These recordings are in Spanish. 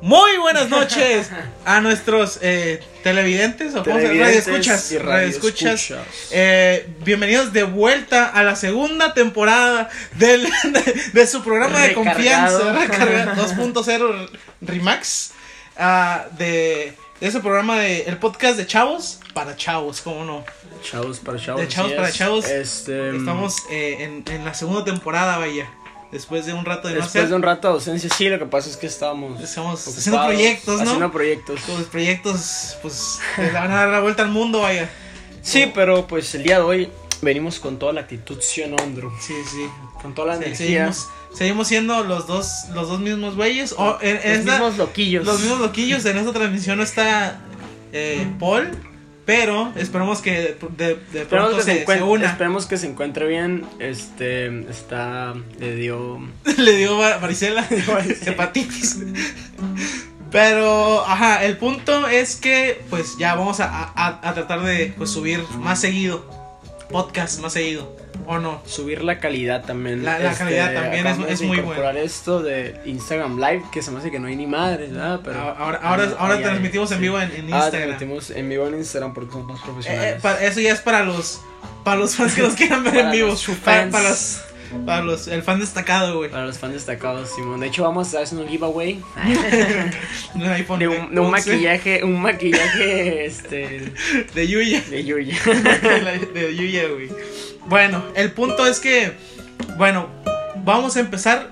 Muy buenas noches a nuestros eh, televidentes o se radio escuchas, y radio escuchas. radioescuchas. Eh, bienvenidos de vuelta a la segunda temporada del, de, de su programa de confianza recarga- 2.0 Remax ah, de, de ese programa de el podcast de chavos para chavos, cómo no. Chavos para chavos. De chavos para es. chavos. Este, Estamos eh, en, en la segunda temporada, vaya. Después de un rato de no Después hacer, de un rato de ausencia, sí, lo que pasa es que estábamos. estamos haciendo proyectos, ¿no? Haciendo proyectos. Los proyectos, pues, le van a dar la vuelta al mundo, vaya. Sí, pero pues el día de hoy venimos con toda la actitud, ¿sí o no, Andrew? Sí, sí. Con toda la Sí, energía. seguimos, seguimos siendo los dos, los dos mismos güeyes. O en, en Los esta- mismos loquillos. los mismos loquillos. En esta transmisión está eh, Paul, pero esperemos que de, de Esperemos pronto que, se se, una. esperemos que se encuentre bien. Este, está, le dio... Le dio va- varicela, hepatitis. Pero, ajá, el punto es que, pues, ya vamos a, a- a tratar de pues, subir más seguido. Podcast más seguido. ¿O no? subir la calidad también. La- la calidad también es- es muy incorporar esto de Instagram Live, que se me hace que no hay ni madres, ¿verdad? Pero ahora ahora, ahora Ay, ay, transmitimos en sí. vivo en, en Ah, Instagram. transmitimos en vivo en Instagram porque somos más Eh, profesionales. eh, pa- eso ya es para los para los fans que nos quieran ver en Para vivo. los Para, para los, para los el fan destacado, güey. Para los fans destacados, Simón. De hecho, vamos a haciendo un giveaway Un iPhone de un, de un 11 maquillaje, un maquillaje, este, de Yuya. de Yuya. de, la- de Yuya, güey. Bueno, el punto es que, bueno, vamos a empezar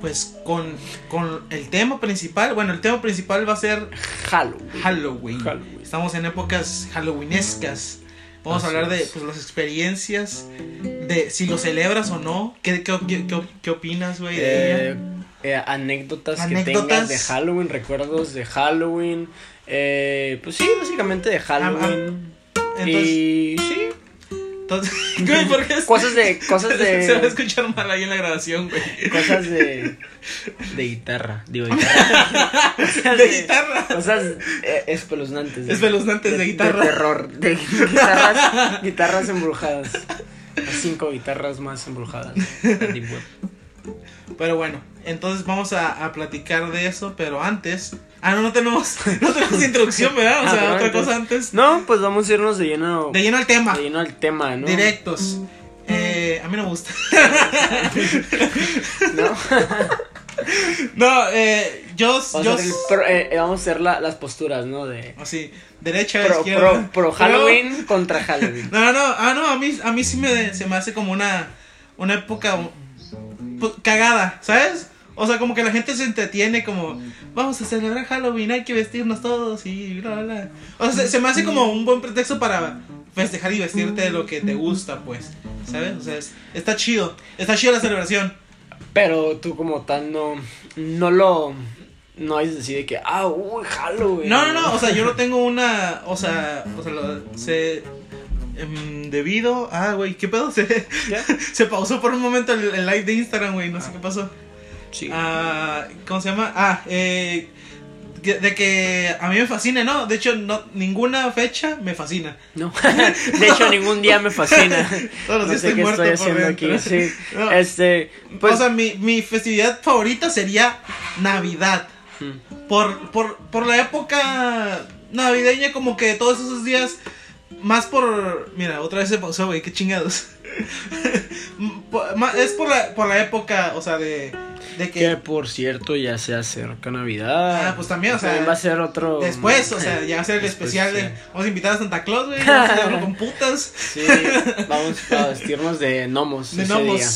pues con, con el tema principal. Bueno, el tema principal va a ser Halloween. Halloween. Halloween. Estamos en épocas halloweenescas. Vamos a hablar de es. pues, las experiencias, de si lo celebras o no. ¿Qué, qué, qué, qué- qué opinas, güey? ella? Eh, eh, anécdotas, que Anécdotas. tengas de Halloween, recuerdos de Halloween. Eh, pues sí, básicamente de Halloween. Entonces, y sí, entonces güey, ¿por qué cosas de, cosas Se va a de, escuchar mal ahí en la grabación, güey. cosas de, de guitarra, digo guitarra. Cosas De guitarra. Cosas eh, espeluznantes. Espeluznantes de guitarra. De terror, de guitarras, guitarras embrujadas. Las cinco guitarras más embrujadas. de. Pero bueno, entonces vamos a, a platicar de eso, pero antes. Ah, no, no tenemos, no tenemos introducción, ¿verdad? O Ah, sea, otra antes- cosa antes. No, pues vamos a irnos de lleno, De lleno al tema, de lleno al tema, ¿no? directos. Eh, a mí no me gusta. ¿No? no, eh, yo. Vamos, yo a pro- eh, eh, vamos a hacer la- las posturas, ¿no? De así, derecha, pro, izquierda. pro, pro Halloween contra Halloween. No, no, no, ah, no, a mí, a mí sí me, se me hace como una, una época cagada, ¿sabes? O sea, como que la gente se entretiene como, vamos a celebrar Halloween, hay que vestirnos todos y bla, bla. O sea, se, se me hace como un buen pretexto para festejar y vestirte de lo que te gusta, pues, ¿sabes? O sea, es- está chido, está chida la celebración. Pero tú como tal no, no lo... No es decir de que, ah, uy, Halloween. No, no, no, o sea, yo no tengo una, o sea, o sea, lo, se... em, debido ah güey qué pedo se, ¿Qué? se pausó por un momento el, el live de Instagram güey no sé qué pasó Sí. Ah, ¿Cómo se llama? Ah, eh, de que a mí me fascina, ¿no? De hecho, no, ninguna fecha me fascina. No. De hecho, ningún día me fascina. Todos los no días sé estoy qué muerto estoy haciendo aquí. Sí. No. Este, pues... o sea, mi, mi festividad favorita sería Navidad. mm, Por, por, por la época navideña, como que todos esos días, más por... Mira, otra vez se pausó, güey, qué chingados. Es por la, por la época, o sea, de, de que... Que por cierto ya se acerca Navidad. Ah, pues también, o sea, va a ser otro. Después, o sea, ya va a ser el Después, especial de. Vamos a invitar a Santa Claus, güey. Vamos a celebrarlo con putas. Sí, vamos a vestirnos de gnomos. De ese gnomos. día.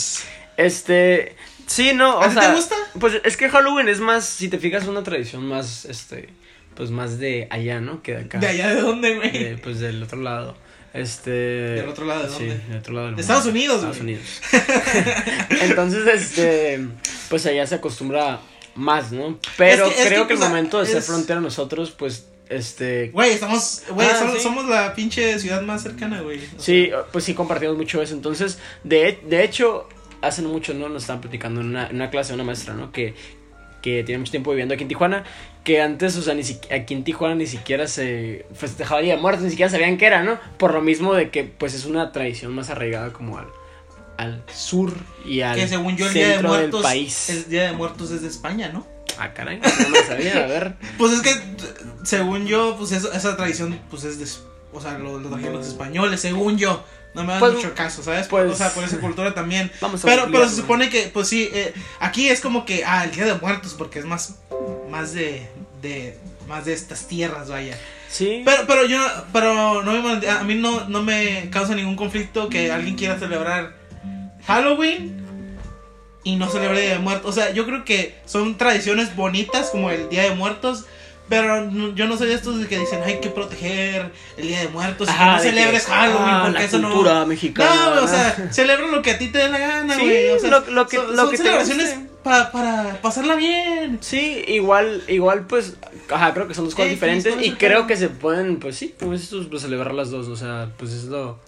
Este. Sí, no, o ¿A ti sea. te gusta? Pues es que Halloween es más, si te fijas, una tradición más, este. Pues más de allá, ¿no? Que de acá. ¿De allá de dónde, güey? De, pues del otro lado. Este. ¿Del otro lado de Sí, dónde? del otro lado del De. Estados Unidos, Estados güey. Unidos. Entonces, este. Pues allá se acostumbra más, ¿no? Pero Es que- es creo que, que, el pues, momento de ser frontera nosotros, pues, este. Güey, estamos. Güey, Ah, somos, sí. somos la pinche ciudad más cercana, güey. Sí, pues sí compartimos mucho eso. Entonces, de, de hecho, hace mucho, ¿no? Nos estaban platicando en una, en una clase de una maestra, ¿no? Que, que tiene mucho tiempo viviendo aquí en Tijuana. Que antes, o sea, ni si- aquí en Tijuana ni siquiera se festejaba Día de Muertos, ni siquiera sabían qué era, ¿no? Por lo mismo de que, pues, es una tradición más arraigada como al, al sur y al Que según yo, el Día de centro del Muertos. país. El Día de Muertos es de España, ¿no? Ah, caray, no me sabía, a ver. Pues es que, según yo, pues eso- esa tradición, pues es de, o sea, lo, lo trajeron los españoles, según yo. No me dan Pues, mucho caso, ¿sabes? pues- o sea, por esa cultura también. Vamos a Pero, pero se supone que, pues sí, eh, aquí es como que, ah, el Día de Muertos, porque es más, más de, de, más de estas tierras, vaya. Sí. Pero, pero yo, pero no me, a mí no, no me causa ningún conflicto que alguien quiera celebrar Halloween y no celebre Día de Muertos. O sea, yo creo que son tradiciones bonitas como el Día de Muertos. Pero yo no soy de estos que dicen hay que proteger el Día de Muertos y Ajá, que no de que, celebres Halloween ah, porque la eso cultura no. mexicana, No, o sea, celebra lo que a ti te dé la gana, Sí, güey. o sea, lo- lo que- son, lo son que celebraciones para pasarla bien. Sí, igual, igual pues, ajá, creo que son dos cosas diferentes y creo que se pueden, pues sí, pues, pues, celebrar las dos, o sea, pues es lo,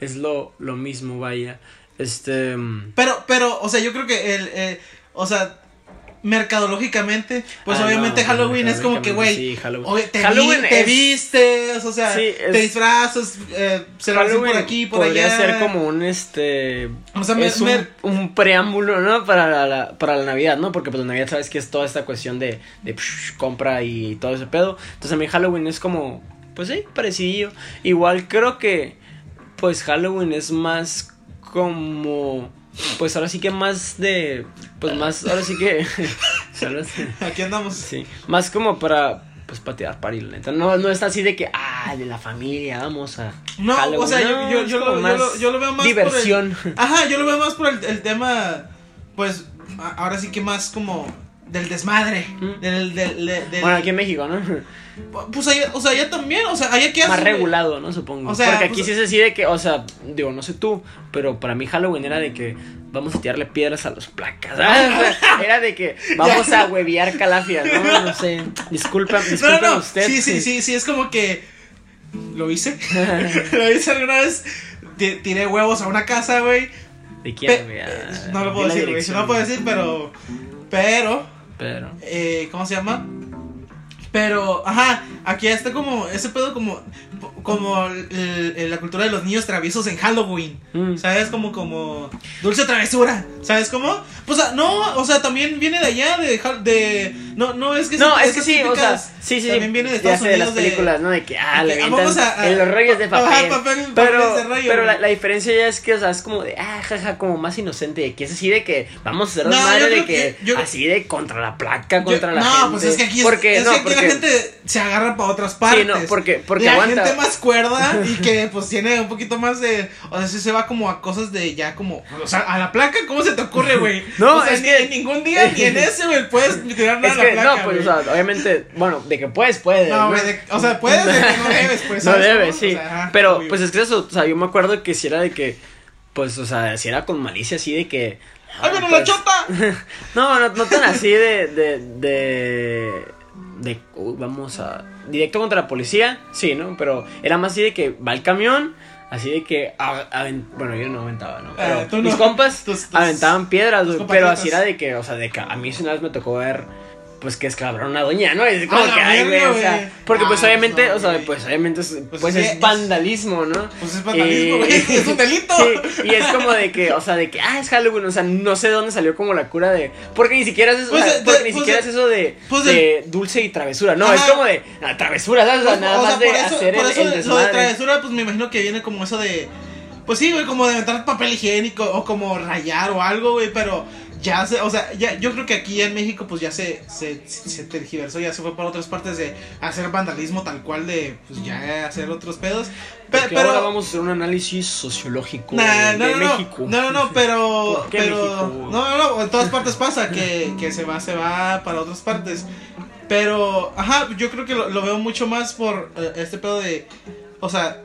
es lo, lo mismo, vaya, este, mm, Pero, pero, o sea, yo creo que el, eh, o sea, mercadológicamente, pues Ah, obviamente no, Halloween es como que, güey, sí, Halloween. te, Halloween vi- te es- vistes, o sea, Sí, es- te disfrazas, eh, celebración por aquí, por podría allá. ser como un, este, O sea, me- es un, me- un preámbulo, ¿no? Para la, la- para la Navidad, ¿no? Porque pues la Navidad sabes que es toda esta cuestión de, de psh, compra y todo ese pedo. Entonces a mí Halloween es como, pues sí, parecido. Igual creo que, pues Halloween es más como, pues ahora sí que más de, pues más, ahora sí que. Aquí andamos. Sí, más como para, pues patear para la neta. No, no está así de que, ah, de la familia, vamos a. No, Halloween. o sea, yo, No, yo, yo, lo, yo, más lo, yo lo veo más Diversión. por el, Ajá, yo lo veo más por el, el tema, pues, ahora sí que más como del desmadre, Mm. del, del, del- del- Bueno, aquí en México, ¿no? pues allá, o sea, allá también, o sea, allá qué Más regulado, ¿no? Supongo. O sea, Porque aquí pues- sí es así de que, o sea, digo, no sé tú, pero para mí Halloween era de que vamos a tirarle piedras a los placas. ¿sabes? O sea, era de que vamos a huevear calafias, ¿no? No sé. Disculpa, disculpa no, no. usted. Sí, sí, sí, sí, es como que. Lo hice. lo hice alguna vez. Ti- Tiré huevos a una casa, güey. ¿De quién, güey? Ah, eh, No lo puedo decir, güey. No lo puedo decir, pero. Pero. Pero. Eh, ¿Cómo se llama? Pero, ajá, aquí está como ese pedo como como el- el- la cultura de los niños traviesos en Halloween. Mm. ¿Sabes? Como como dulce travesura. ¿Sabes cómo? Pues no, o sea, también viene de allá de no no es que No, es que sí, o sea, sí, sí. También viene de Estados sé, de las Unidos películas, ¿no? De que, ah, le vamos a- a- en los rollos de ajá, papel. papel- pero, papeles de rollo, pero la, diferencia ya es que, o sea, es como de, ah, jaja, como más inocente. de Que es así de que vamos a hacer No, madre de que, que- yo- así de contra la placa, Yo- contra la no, gente. pues es que aquí, es- porque, es no, que aquí porque, la gente se agarra para otras partes. Sí, no, porque- porque la aguanta. gente más cuerda y que pues tiene un poquito más de, o sea, sí se va como a cosas de ya como, o sea, a la placa, ¿cómo se te ocurre, güey? No, o sea, es ni que- en ningún día ni en ese, güey, puedes tirar nada Es a la que, placa, no, pues, o sea, obviamente, bueno, de que puedes, puedes. No, güey, o sea, puedes, de que no debes, pues, No ¿sabes debes, sí. O sea, ajá, Pero, obvio. pues es que eso, o sea, yo me acuerdo que si era de que, pues, o sea, si era con malicia así de que. ¡Ay, ah, bueno, pues, la chota! No, no, no tan así de. de. de. de uy, vamos a. directo contra la policía, sí, ¿no? Pero era más así de que va el camión, así de que. bueno, yo no aventaba, ¿no? Pero Eh, no. mis compas Tus- tus- aventaban piedras, tus pero así era de que, o sea, de que a mí una vez me tocó ver. Pues que escabraron a una doña, ¿no? Es como que, ay, güey, o sea, porque pues Ah, obviamente, no, o sea, pues obviamente es, pues, Pues sí, es es- vandalismo, ¿no? Pues es vandalismo, güey, es un delito. Sí, y es como de que, o sea, de que, ah, es Halloween, o sea, no sé de dónde salió como la cura de, porque ni siquiera es, o Pues, sea, porque de- ni pues, siquiera es eso de, de dulce y travesura, no, Ajá. es como de, ah, travesura, ¿sabes? O sea, nada o sea, más de eso, hacer por el, eso el lo de travesura, pues me imagino que viene como eso de. Pues sí, güey, como de aventar papel higiénico o como rayar o algo, güey, pero ya se, o sea, ya, yo creo que aquí en México pues ya se, se, se tergiversó, ya se fue para otras partes de hacer vandalismo tal cual de, pues ya hacer otros pedos. Pe- pero, ahora vamos a hacer un análisis sociológico Nah, de, no, de no, no, México. no, no, no, pero, ¿Por qué pero, México? no, no, no, en todas partes pasa que, que se va, se va para otras partes, pero, ajá, yo creo que lo, lo veo mucho más por eh, este pedo de, o sea,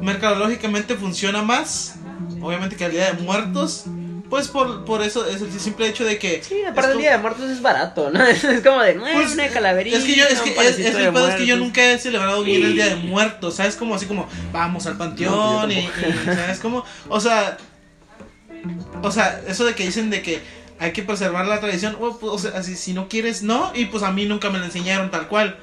mercadológicamente funciona más, obviamente Día de Muertos, pues por, por eso es el simple hecho de que, Sí, es aparte el como- Día de Muertos es barato, ¿no? Es como de, no, pues, una calaverita. es que yo, es que es, es el pedo es que yo nunca he celebrado bien el Día de Muertos, ¿sabes? Como así como, vamos al panteón No, y, pues yo y, ¿sabes? Como, o sea, o sea, eso de que dicen de que hay que preservar la tradición, o, pues, o sea, así, si no quieres, no, y pues a mí nunca me lo enseñaron tal cual.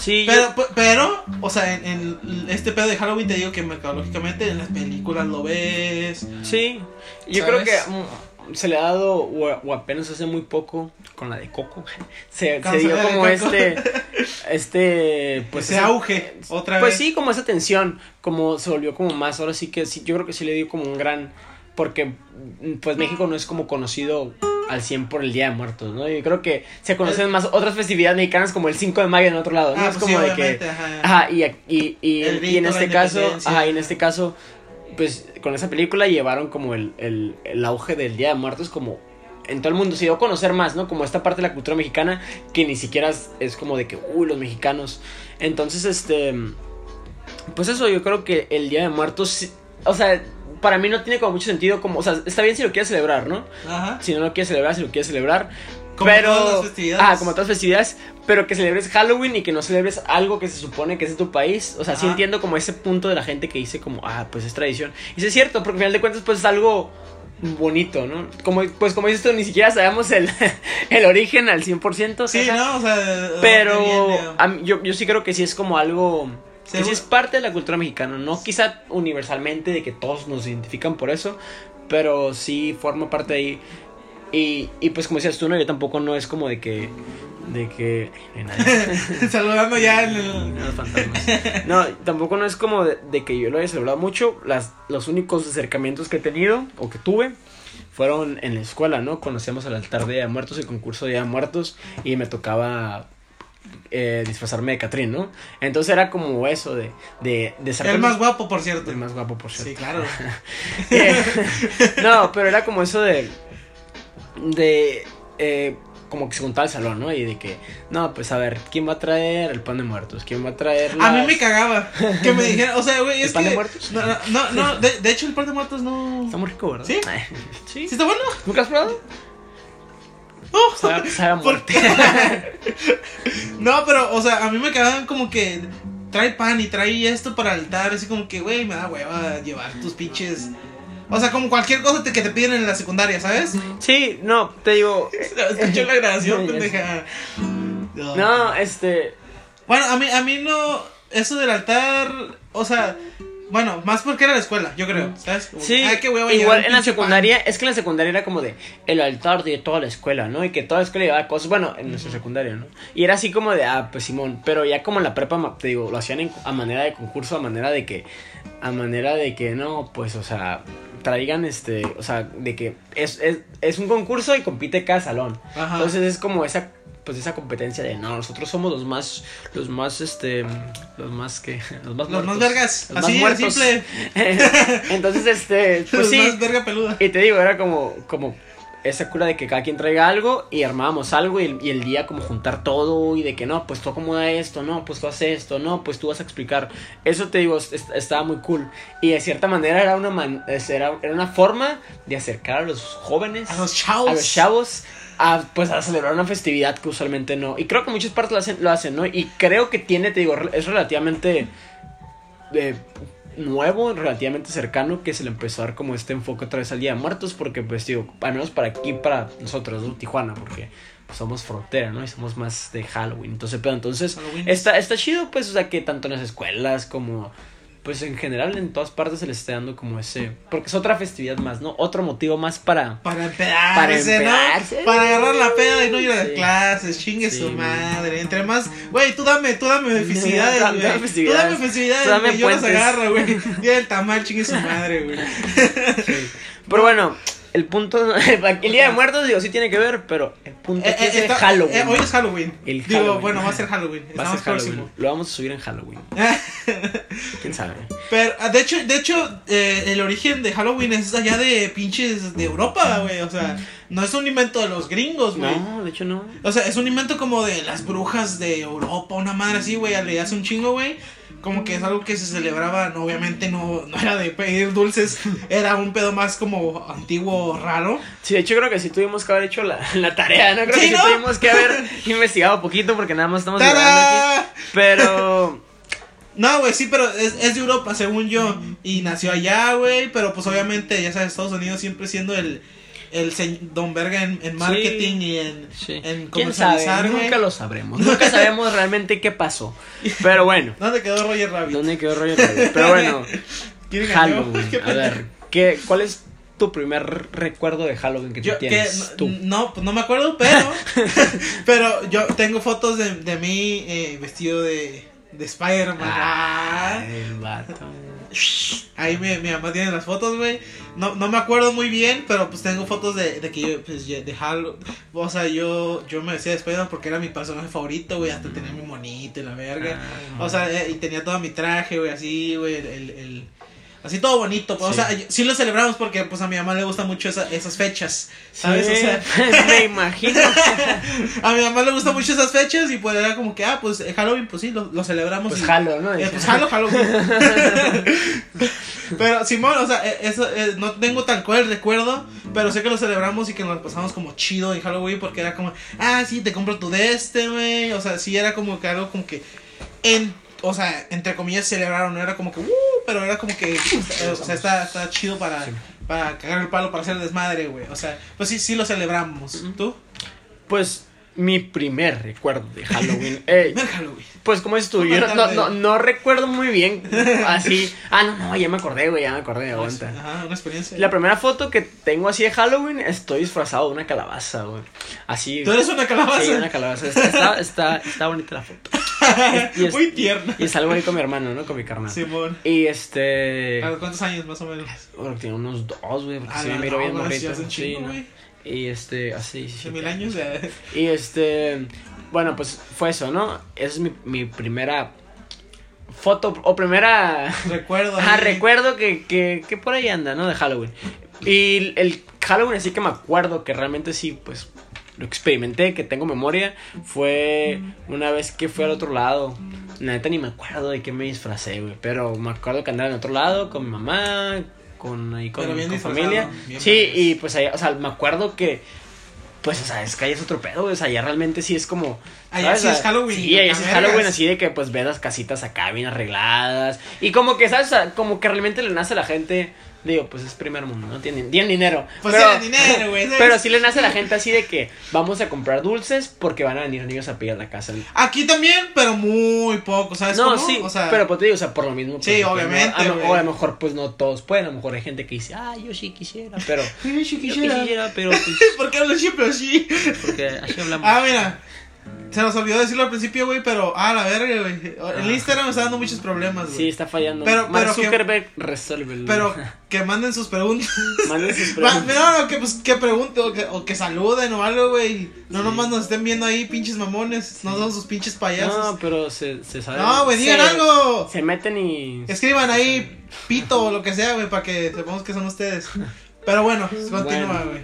Sí, yo- Pero, pe- pero, o sea, en, en este pedo de Halloween te digo que mercadológicamente en las películas lo ves. Sí, yo ¿Sabes? creo que, mm, se le ha dado, o, o apenas hace muy poco, con la de Coco, se, dio como este, este, pues Ese auge, otra Pues vez. sí, como esa tensión, como se volvió como más, ahora sí que sí, yo creo que sí le dio como un gran, porque mm, pues México no es como conocido al 100 por el Día de Muertos, ¿no? Yo creo que se conocen más otras festividades mexicanas como el 5 de mayo en otro lado, ¿no? Ah, es pues como sí, de que... ajá. Ajá, y, y, y, El y en este caso, ajá, y en este caso, pues con esa película llevaron como el, el, el auge del Día de Muertos como en todo el mundo se dio a conocer más, ¿no? Como esta parte de la cultura mexicana que ni siquiera es, es como de que, uy, los mexicanos. Entonces, este, pues eso, yo creo que el Día de Muertos, o sea, para mí no tiene como mucho sentido como, o sea, está bien si lo quieres celebrar, ¿no? Ajá. Si no lo quieres celebrar, si lo quieres celebrar. Como pero, todas las festividades. Ah, como todas las festividades, pero que celebres Halloween y que no celebres algo que se supone que es de tu país. O sea, sí entiendo como ese punto de la gente que dice como, ah, pues es tradición. Y sí es cierto, porque al final de cuentas pues es algo bonito, ¿no? Como, pues como dices tú, ni siquiera sabemos el, el origen al 100%. Sí. ¿no? O sea, ¿de dónde Pero viene? a mí- yo, yo sí creo que sí es como algo... Sí Seguro- es parte de la cultura mexicana, no quizá universalmente de que todos nos identifican por eso, pero sí forma parte de ahí. Y, y pues como decías tú, no, yo tampoco no es como de que... De que... Saludando ya el... los fantasmas. No, tampoco no es como de, de que yo lo haya celebrado mucho. Las, los únicos acercamientos que he tenido o que tuve fueron en la escuela, ¿no? Conocíamos el altar de Día de Muertos, el concurso de Día de Muertos, y me tocaba eh, disfrazarme de Catrín, ¿no? Entonces era como eso de, de, de ser El más guapo, por cierto. el más guapo, por cierto. Sí, claro. Eh, no, pero era como eso de. De. eh, como que se juntaba el salón, ¿no? Y de que, no, pues a ver, ¿quién va a traer el pan de muertos? ¿Quién va a traer A mí me cagaba que me dijeran, o sea, güey, ¿El es pan que... de muertos? No, no, no, de, de hecho el pan de muertos no... Está muy rico, ¿verdad? ¿Sí? Sí. ¿Sí está bueno? ¿Nunca has probado? Oh. Sabe, sabe a ¿Por muerte. No, pero, o sea, a mí me cagaban como que trae pan y trae esto para altar, así como que, güey, me da hueva llevar tus pinches... O sea, como cualquier cosa te- que te piden en la secundaria, ¿sabes? Sí, no, te digo. Escuché la grabación, pendeja. No, este. Bueno, a mí, a mí no. Eso del altar. O sea. Bueno, más porque era la escuela, yo creo. ¿Sabes? Como, Sí, ay, qué igual en la secundaria, es que en la secundaria era como de el altar de toda la escuela, ¿no? Y que toda la escuela llevaba cosas, bueno, en nuestra secundaria, ¿no? Y era así como de, ah, pues Simón, pero ya como en la prepa, te digo, lo hacían en- a manera de concurso, a manera de que, a manera de que, no, pues, o sea, traigan este, o sea, de que es, es, es un concurso y compite cada salón. Ajá. Entonces es como esa pues esa competencia de no, nosotros somos los más los más este los más que los más Los más muertos. vergas. Los más Así de muertos. simple. Entonces este pues Los sí, más verga peluda. y te digo, era como como esa cura de que cada quien traiga algo y armábamos algo y el, y el día como juntar todo y de que no, pues tú acomoda esto, no, pues tú haces esto, no, pues tú vas a explicar. Eso te digo, es- estaba muy cool. Y de cierta manera era una, man- era, era una forma de acercar a los jóvenes A los chavos. a los chavos a, pues a celebrar una festividad que usualmente no. Y creo que muchas partes lo hacen, lo hacen, ¿no? Y creo que tiene, te digo, es relativamente eh, nuevo, relativamente cercano que se le empezó a dar como este enfoque otra vez al Día de Muertos, porque pues digo, al menos para aquí, para nosotros, ¿no? Tijuana, porque pues, somos frontera, ¿no? Y somos más de Halloween. Entonces, pero entonces Halloween. está, está chido, pues, o sea, que tanto en las escuelas como pues en general en todas partes se le está dando como ese, porque es otra festividad más, ¿no? Otro motivo más para Para empedarse, Para ¿no? empedarse. Para agarrar la peda y no ir a las Sí. clases, chingue Sí, su güey. madre. Entre más, güey, tú dame, tú dame festividades, Dame güey. Tú dame festividades, Tú dame güey. Yo las agarro, güey. Día del tamal, chingue su madre, güey. Pero bueno, el punto. El día de muertos, digo, sí tiene que ver, pero el punto Eh, eh, es está- Halloween. eh, hoy es Halloween. El Digo, Halloween. bueno, va a ser Halloween. Va a ser Halloween. próximo. Lo vamos a subir en Halloween. Quién sabe. Pero, ah, de hecho, de hecho eh, el origen de Halloween es allá de pinches de Europa, güey. O sea, no es un invento de los gringos, güey. No, de hecho no. O sea, es un invento como de las brujas de Europa, una madre así, güey, le hace un chingo, güey. Como que es algo que se celebraba, no, obviamente no, no era de pedir dulces, era un pedo más como antiguo, raro. Sí, de hecho creo que sí tuvimos que haber hecho la, la tarea, ¿no? Creo Sí, que sí ¿no? tuvimos que haber investigado poquito porque nada más estamos aquí. Pero. No, güey, sí, pero es, es de Europa, según yo. Y nació allá, güey, pero pues obviamente, ya sabes, Estados Unidos siempre siendo el, el se- don verga en, en marketing y en, Sí. en ¿Quién sabe? comercializar. Nunca lo sabremos. Nunca sabemos realmente qué pasó. Pero bueno. ¿Dónde quedó Roger Rabbit? ¿Dónde quedó Roger Rabbit? Pero bueno. Halloween. Qué A ver, ¿qué, ¿cuál es tu primer recuerdo de Halloween que tú Yo, que, tienes? tú. no, pues no me acuerdo, pero, pero yo tengo fotos de, de mí eh, vestido de, de Spider-Man. Ah. Ay, el vato. Ahí mi, mi mamá tiene las fotos, güey. No, no me acuerdo muy bien, pero pues tengo fotos de, de que yo, pues, de Halloween. O sea, yo, yo me decía de Spider-Man porque era mi personaje favorito, güey. Hasta tenía mi monito y la verga. Ah, O sea, eh, y tenía todo mi traje, güey, así, güey, el, el- Así todo bonito, pues, Sí. o sea, sí lo celebramos porque pues a mi mamá le gustan mucho esa- esas fechas, ¿sabes? Sí, O sea, me imagino. a mi mamá le gustan mucho esas fechas y pues era como que, ah, pues eh, Halloween, pues sí, lo, lo celebramos. Pues y- jalo, ¿no? eh, pues jalo, Halloween. pero Simón, o sea, eh, eso, eh, no tengo tal cual el recuerdo, pero sé que lo celebramos y que nos lo pasamos como chido en Halloween porque era como, ah, sí, te compro tu de este, güey. O sea, sí era como que algo como que, en, o sea, entre comillas celebraron, no era como que, uh, pero era como que, o sea, está, está chido para, Sí. para cagar el palo, para hacer desmadre, güey. O sea, pues sí, sí lo celebramos. ¿Tú? Pues mi primer recuerdo de Halloween. Halloween. pues como es no, no, no, no recuerdo muy bien así. Ah, no, no, ya me acordé, güey, ya me acordé, aguanta. Ajá, una experiencia. La primera foto que tengo así de Halloween, estoy disfrazado de una calabaza, güey. Así. Tú eres una calabaza. Sí, una calabaza. Está, está, está, está bonita la foto. y es- Muy tierna. Y salgo ahí con mi hermano, ¿no? Con mi carnal. Simón. Y este. ¿A los cuántos años más o menos? Bueno, tiene unos dos, güey, porque Ah, sí me miro bien morrito. Sí, ¿no? güey. Y este, así, mil años. Y este, bueno, pues fue eso, ¿no? Esa es mi, mi primera foto o primera... Recuerdo. Ahí. recuerdo que, que, que por ahí anda, ¿no? De Halloween. Y el Halloween así que me acuerdo que realmente sí, pues lo experimenté, que tengo memoria, fue una vez que fui al otro lado. La neta ni me acuerdo de qué me disfracé, güey. Pero me acuerdo que andaba en otro lado con mi mamá, con ahí con, familia. Sí, y pues allá, o sea, me acuerdo que pues, o sea, es que ahí es otro pedo, o sea, allá realmente sí es como... Allá sí es Halloween, Sí, allá sí es Halloween, así de que, pues, ves las casitas acá bien arregladas. Y como que, ¿sabes? O sea, como que realmente le nace a la gente... Digo, pues es primer mundo, ¿no? Tienen, tienen dinero. Pues tienen dinero, güey. Pero sí le nace a la gente así de que vamos a comprar dulces porque van a venir niños a pedir la casa. Aquí también, pero muy poco, ¿sabes No, cómo? sí, o sea, pero pues te digo, o sea, por lo mismo. pues, Sí, pues, no, obviamente, a o a lo mejor, pues no todos pueden. A lo mejor hay gente que dice, ah, yo sí quisiera, pero. Ay, sí yo quisiera. quisiera, pero. Pues, ¿Por qué hablo siempre así? porque así hablamos. Ah, mira. Se nos olvidó decirlo al principio, güey, pero. Ah, la verga, güey. El Instagram me está dando muchos problemas, güey. Sí, está fallando. Pero- Mark pero que- Zuckerberg resuelve. Pero que manden sus preguntas. Manden sus preguntas. No, no, que, pues, que pregunten o que, o que saluden o algo, güey. No Sí. nomás nos estén viendo ahí, pinches mamones. No son sus pinches No, payasos. pero se, se sabe. No, güey, digan algo. Se meten y. Escriban ahí pito o lo que sea, güey, para que sepamos que son ustedes. Pero bueno, continúa, Bueno.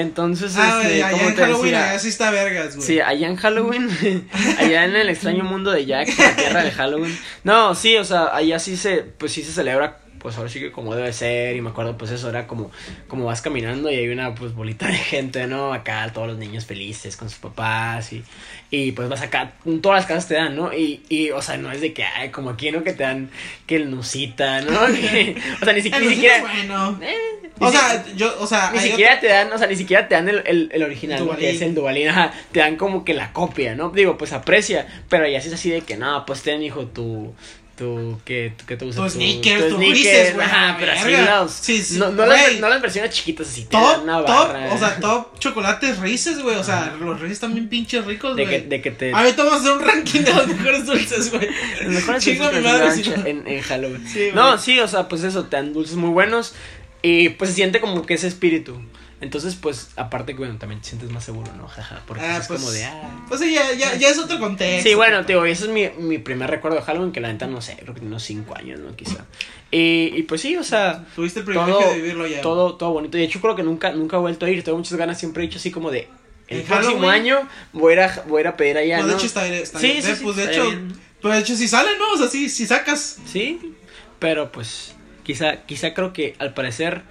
Entonces, Ah, este, allá en te Halloween, decía, allá sí está vergas, güey. Sí, allá en Halloween, allá en el extraño mundo de Jack, la tierra de Halloween. No, sí, o sea, allá sí se, pues sí se celebra, pues ahora sí que como debe ser, y me acuerdo, pues eso era como, como vas caminando y hay una, pues, bolita de gente, ¿no? Acá todos los niños felices con sus papás y, y pues vas acá, todas las casas te dan, ¿no? Y, y, o sea, no es de que, ay, como aquí, ¿no? Que te dan, que el nusita, ¿no? Que- o sea, ni, si- ni siquiera... bueno. eh, O sea, yo, o sea, ni siquiera te dan, o sea, ni siquiera te dan el, el, el original, que es el Duvalín, ajá, te dan como que la copia, ¿no? Digo, pues aprecia, pero ya sí es así de que, no, pues ten, hijo, tu, tu, que, que te gusta Tus sneakers, tus Reese's, güey, ajá, pero así los, Sí, sí, no, no, las, no versiones chiquitas así, Top, una top, o sea, top chocolates Reese's, güey. O sea, los Reese's también pinches ricos, de güey. que, de que te... Ahorita vamos a hacer un ranking de los mejores dulces, güey. Los mejores Chingo dulces mi madre si no- en, en Halloween. Sí, no, sí, o sea, pues eso, te dan dulces muy buenos y pues se siente como que ese espíritu. Entonces, pues, aparte que, bueno, también te sientes más seguro, ¿no? Jaja, porque Ah, es pues, como de, ah... Pues sí, ya, ya, ya es otro contexto. Sí, bueno, tío, ese es mi, mi primer recuerdo de Halloween, que la neta no sé, creo que tiene unos 5 años, ¿no? Quizá. Y, y pues sí, o sea, Tuviste el privilegio todo, de vivirlo ya. todo, todo bonito. De hecho, creo que nunca, nunca he vuelto a ir, tengo muchas ganas, siempre he dicho así como de, el ¿En próximo Halloween? año voy a voy a, ir a pedir allá, No, ¿no? de hecho está, está Sí, bien. sí, sí, Pues de hecho, bien. pues de hecho si sale, ¿no? O sea, sí, si sacas. Sí, pero pues, quizá, quizá creo que al parecer,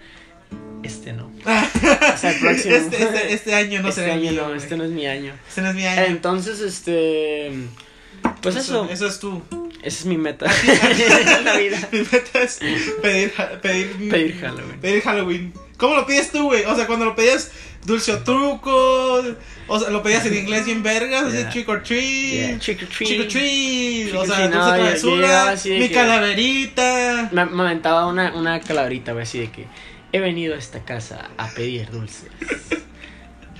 este no. o sea, el próximo. Este, este, este año no este será año mío, no, este no es mi año. Este no es mi año. Entonces, este, pues eso, Eso es tú. esa es mi meta en la vida. Mi meta es pedir, pedir, Pedir Halloween. pedir Halloween. ¿Cómo lo pides tú, güey? O sea, cuando lo pedías dulce o truco, o sea, lo pedías en inglés bien vergas, Yeah. así trick or treat. Yeah, trick or treat. Trick or treat, Trick o sea, dulce travesura, mi que- calaverita. Me, me aventaba una, una calaverita, güey, así de que. He venido a esta casa a pedir dulces.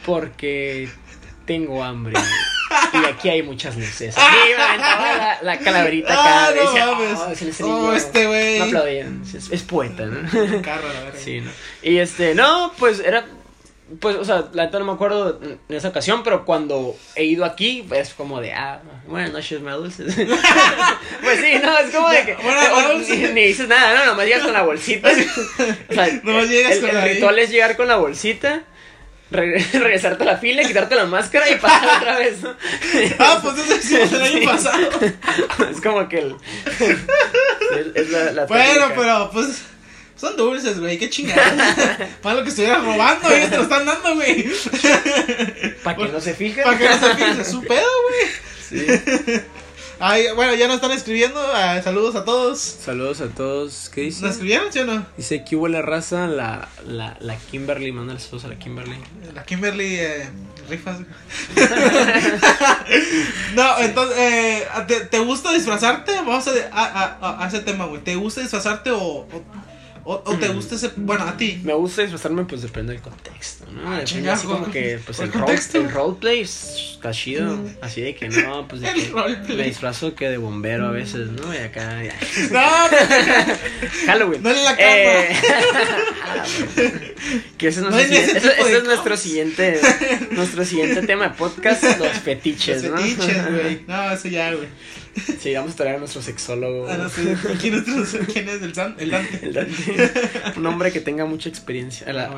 Porque tengo hambre. Y aquí hay muchas luces. Aventaba la, la calaverita Ah, acá. no decía, mames. "Oh, ese- ese Oh, niño". este güey. No aplaudían. Es, es poeta, ¿no? Carro, la verga. Sí, ¿no? Y este, no, pues era. Pues, o sea, la neta no me acuerdo en esa ocasión, pero cuando he ido aquí, es como de, ah, buenas noches, me dulces. pues sí, no, es como de que. Buenas o- dulces. Ni, ni dices nada, no, nomás llegas con la bolsita. o sea, Nomás llegas el, con el la- ritual es llegar con la bolsita. re- regresarte a la fila, quitarte la máscara y pasar otra vez, ¿no? Ah, pues eso hicimos el año pasado. es como que el. es, es la, la Bueno, técnica. pero pues. Son dulces, güey, qué chingados. Para lo que estuvieras robando, ellos te lo están dando, güey. Para que no se fijen. Para que no se fijen, es su pedo, güey. Sí. Ay, bueno, ya nos están escribiendo. ah, saludos a todos. Saludos a todos. ¿Qué dice? ¿Nos escribieron, sí o no? Dice aquí huele raza, la, la, la Kimberly, mándale saludos a la Kimberly. La Kimberly eh, rifas. no, entonces, eh, ¿te, te gusta disfrazarte? Vamos a, a, a- a ese tema, güey. ¿Te gusta disfrazarte o, o, o- o te gusta ese... Bueno, a ti. Me gusta disfrazarme, pues depende del contexto, ¿no? Ah, Depende así como que, pues ¿El el, role, contexto? el roleplay está chido. Así de que no, pues de El que me disfrazo que de bombero a veces, ¿no? Y acá, ya. No, Halloween. No en la Eh, que ese es, No en ese ese- es nuestro siguiente, nuestro siguiente tema de podcast, los fetiches, los ¿no? fetiches, güey. No, eso ya, güey. Sí, vamos a traer a nuestro sexólogo. Ah, no sé. ¿Quién es, quién es el, san, el Dante? El Dante. Un hombre que tenga mucha experiencia. La-.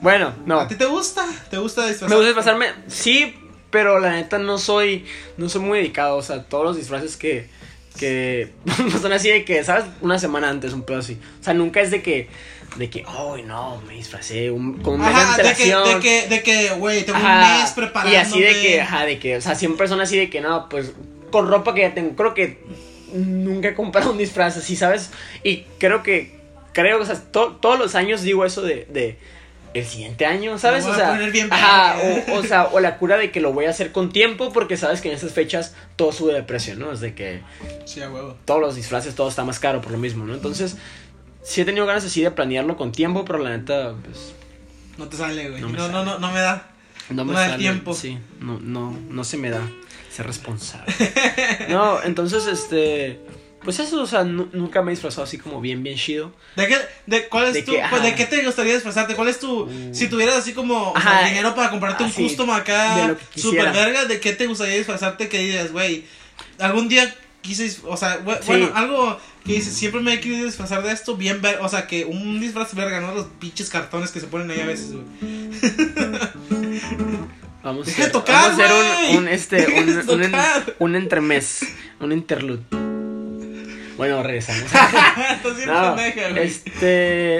Bueno, no. ¿A ti te gusta? ¿Te gusta Me disfrazarte? gusta disfrazarme, sí, pero la neta no soy, no soy muy dedicado, o sea, todos los disfraces que, que, son así de que, ¿sabes? Una semana antes, un pedo así. O sea, nunca es de que, de que, ay, no, me disfracé un- con un mes de Ajá, de que, antelación. de que, de que, güey, tengo Ajá, un mes preparando. Y así de que, ajá, de que, o sea, siempre son así de que, no, pues, con ropa que ya tengo, creo que nunca he comprado un disfraz así, ¿sabes? Y creo que, creo, o sea, to- todos los años digo eso de, de, el siguiente año, ¿sabes? O sea, ajá, verga. o, o sea, o la cura de que lo voy a hacer con tiempo porque sabes que en estas fechas todo sube de precio, ¿no? Es de que Sí, a huevo. todos los disfraces, todo está más caro por lo mismo, ¿no? Entonces, sí he tenido ganas así de planearlo con tiempo, pero la neta, pues, No te sale, güey. No No, no, no, no, me da. No me No da sale, tiempo. Sí, no, no, no se me da ser responsable. no, entonces, este, pues eso, o sea, nu- nunca me he disfrazado así como bien, bien chido. ¿De qué, de, cuál es De tu, que, pues. ¿De qué te gustaría disfrazarte? ¿Cuál es tu, si tuvieras así como o sea, Ajá, dinero para comprarte un así, custom acá, super verga, ¿de qué te gustaría disfrazarte que digas, güey, algún día quise, o sea, güey, Sí. bueno, algo que dices, siempre me he querido disfrazar de esto, bien ver, o sea, que un disfraz verga, ¿no? Los pinches cartones que se ponen ahí a veces, güey. Vamos a de tocar, vamos a hacer un, un, este, un, un, un, entremés, un interlude. Bueno, regresamos. Estás bien No, pendeja, güey. este,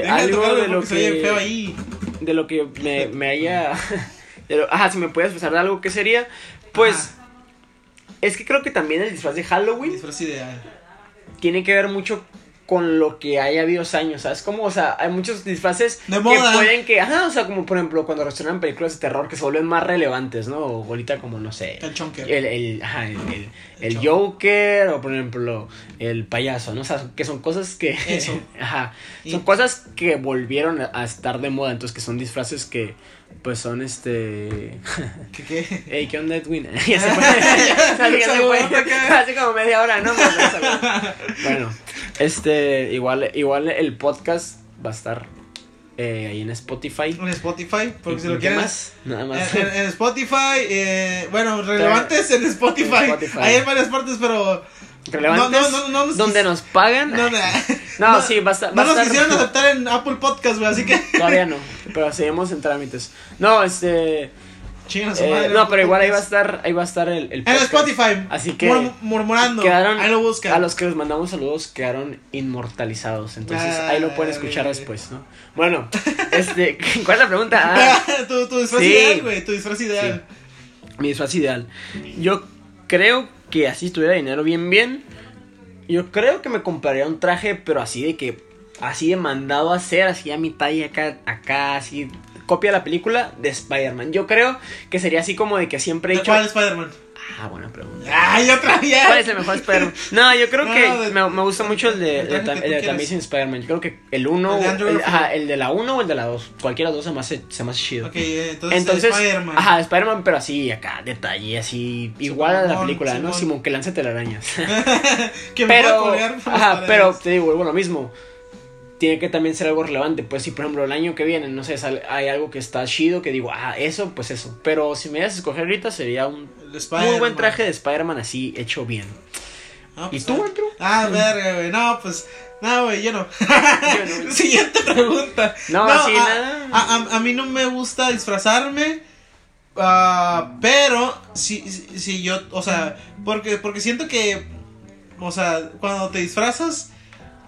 Deja algo de lo se que... feo ahí. de lo que me, me haya. ajá, si me puedes expresar de algo, ¿qué sería? Pues. Ajá. Es que creo que también el disfraz de Halloween Disfraz ideal. tiene que ver mucho con lo que haya habido años, ¿sabes? Como, o sea, hay muchos disfraces De que moda. pueden que, ajá, o sea, como por ejemplo cuando reaccionan películas de terror que se vuelven más relevantes, ¿no? O ahorita como, no sé, El chonker. el, el, ajá, el, el- el. Joker o por ejemplo el payaso, ¿no? O sea, que son cosas que, Eso. ajá, Y- son cosas que volvieron a estar de moda, entonces que son disfraces que, pues son este... ¿Qué qué? Ey, ¿qué onda, Edwin? ya se fue. Así que se fue. Hace como media hora, ¿no? Ya bueno, este, igual, igual el podcast va a estar eh, ahí en Spotify. En Spotify, porque si ¿En lo quieres. más? Nada más. En, Spotify, eh, bueno, relevantes en Spotify. En Spotify. Hay en varias partes, pero. Relevantes. no, no, no nos donde nos pagan. No, No, no, sí, va a estar. no nos quisieron aceptar en Apple Podcast, güey, así que. Todavía no, pero seguimos en trámites. No, este. Su eh, madre, no, pero igual ahí va a estar, ahí va a estar el, el En. Spotify. Así que mur- murmurando. Quedaron, ahí lo buscan. a los que les mandamos saludos quedaron inmortalizados. Entonces Ah, ahí lo pueden escuchar después, ¿no? Bueno, este, ¿cuál es la pregunta? Ah, tu, tu disfraz Sí. ideal, güey. Tu disfraz ideal. mi disfraz ideal. Yo creo que así tuviera dinero bien, bien. Yo creo que me compraría un traje, pero así de que, así de mandado a hacer, así a mi talla acá, acá, así. Copia la película de Spider-Man. Yo creo que sería así como de que siempre he ¿De dicho. cuál Spider-Man? Ah, buena pregunta. Ay, otra vez. ¿Cuál es el mejor Spider-Man? No, yo creo No, que de- me, me gusta mucho el de, el de, el de. Amazing Spider-Man. Yo creo que el 1 El el, el de la 1 o el de la 2. Cualquiera de los dos se me hace, se me hace chido. Ok, entonces, Entonces, Spider-Man. ajá, Spider-Man, pero así, acá, detalle, así, igual a la Simón, película, ¿no? Simón. Simón, que lance telarañas. que me pero, colgar por las ajá, paredes. pero te digo, vuelvo a lo mismo. Tiene que también ser algo relevante. Pues si, por ejemplo, el año que viene, no sé, sale- hay algo que está chido que digo, ah, eso, pues eso. Pero si me das a escoger ahorita, sería un muy buen traje de Spider-Man así, hecho bien. Ah, ¿Y pues, tú, ah. Andrew? Ah, verga, güey. No, pues. No, güey, yo no. no. Siguiente pregunta. No, sí, a, nada. A, a- a mí no me gusta disfrazarme. ah, pero si, si, si yo, o sea, porque, porque siento que, o sea, cuando te disfrazas,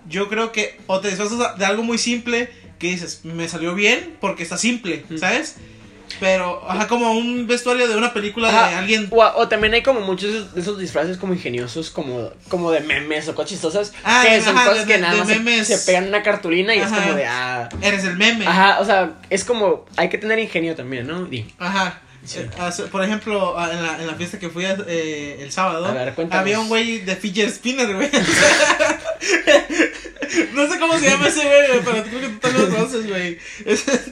yo creo que o te disfrazas de algo muy simple que dices, me salió bien porque está simple, ¿sabes? Pero, ajá, como un vestuario de una película de Ajá, alguien O, o también hay como muchos de esos- de disfraces como ingeniosos, como, como de memes o cosas chistosas. Ah, que de- son ajá, cosas de- que nada de más se-. Se, pegan una cartulina y Ajá. es como de ah. Eres el meme. Ajá, o sea, es como. Hay que tener ingenio también, ¿no? Di. Ajá. Sí. Eh, por ejemplo, ah, en la, en la fiesta que fui eh, el sábado, ver, había un güey de fidget spinner, güey. no sé cómo se llama ese güey, pero creo que tú también lo conoces, güey.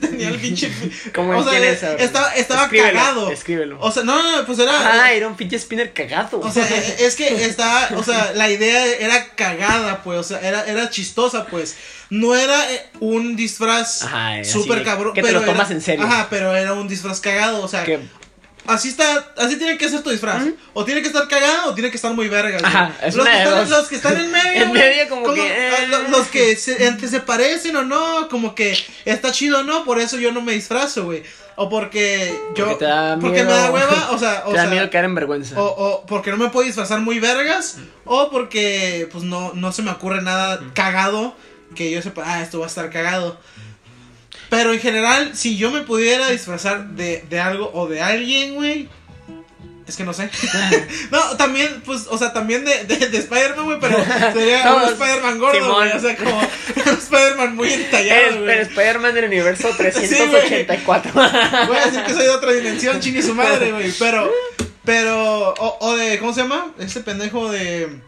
Tenía el pinche. ¿Cómo o sea, es? Estaba, estaba Escríbelo, cagado. escríbelo. O sea, no, no, no, pues era. Ah, era un pinche spinner cagado. O sea, eh, es que estaba, o sea, la idea era cagada, pues, o sea, era, era chistosa, pues. No era eh, un disfraz súper cabrón. que te pero lo tomas era- en serio. Ajá, pero era un disfraz cagado, o sea, que, así está, así tiene que ser tu disfraz. O tiene que estar cagado o tiene que estar muy verga. güey. Ajá, es los, que están, dos. los que están en medio. En medio como que, ah, eh. lo- Los que se, entre se parecen o no, como que está chido o no, por eso yo no me disfrazo, güey. O porque yo. Porque te da porque me da hueva, o sea. O te da sea, miedo caer en vergüenza. o, o porque no me puedo disfrazar muy vergas. O porque pues no, no se me ocurre nada cagado. Que yo sepa, ah, esto va a estar cagado. Pero en general, si yo me pudiera disfrazar de, de algo o de alguien, güey. Es que no sé. no, también, pues, o sea, también de, de, de Spider-Man, güey, pero sería No, un Spider-Man gordo, güey. O sea, como un Spider-Man muy entallado, güey. eres Spider-Man del universo 384. Voy a decir que soy de otra dimensión, chini su madre, güey. Pero, pero, o, o de, ¿cómo se llama? Este pendejo de.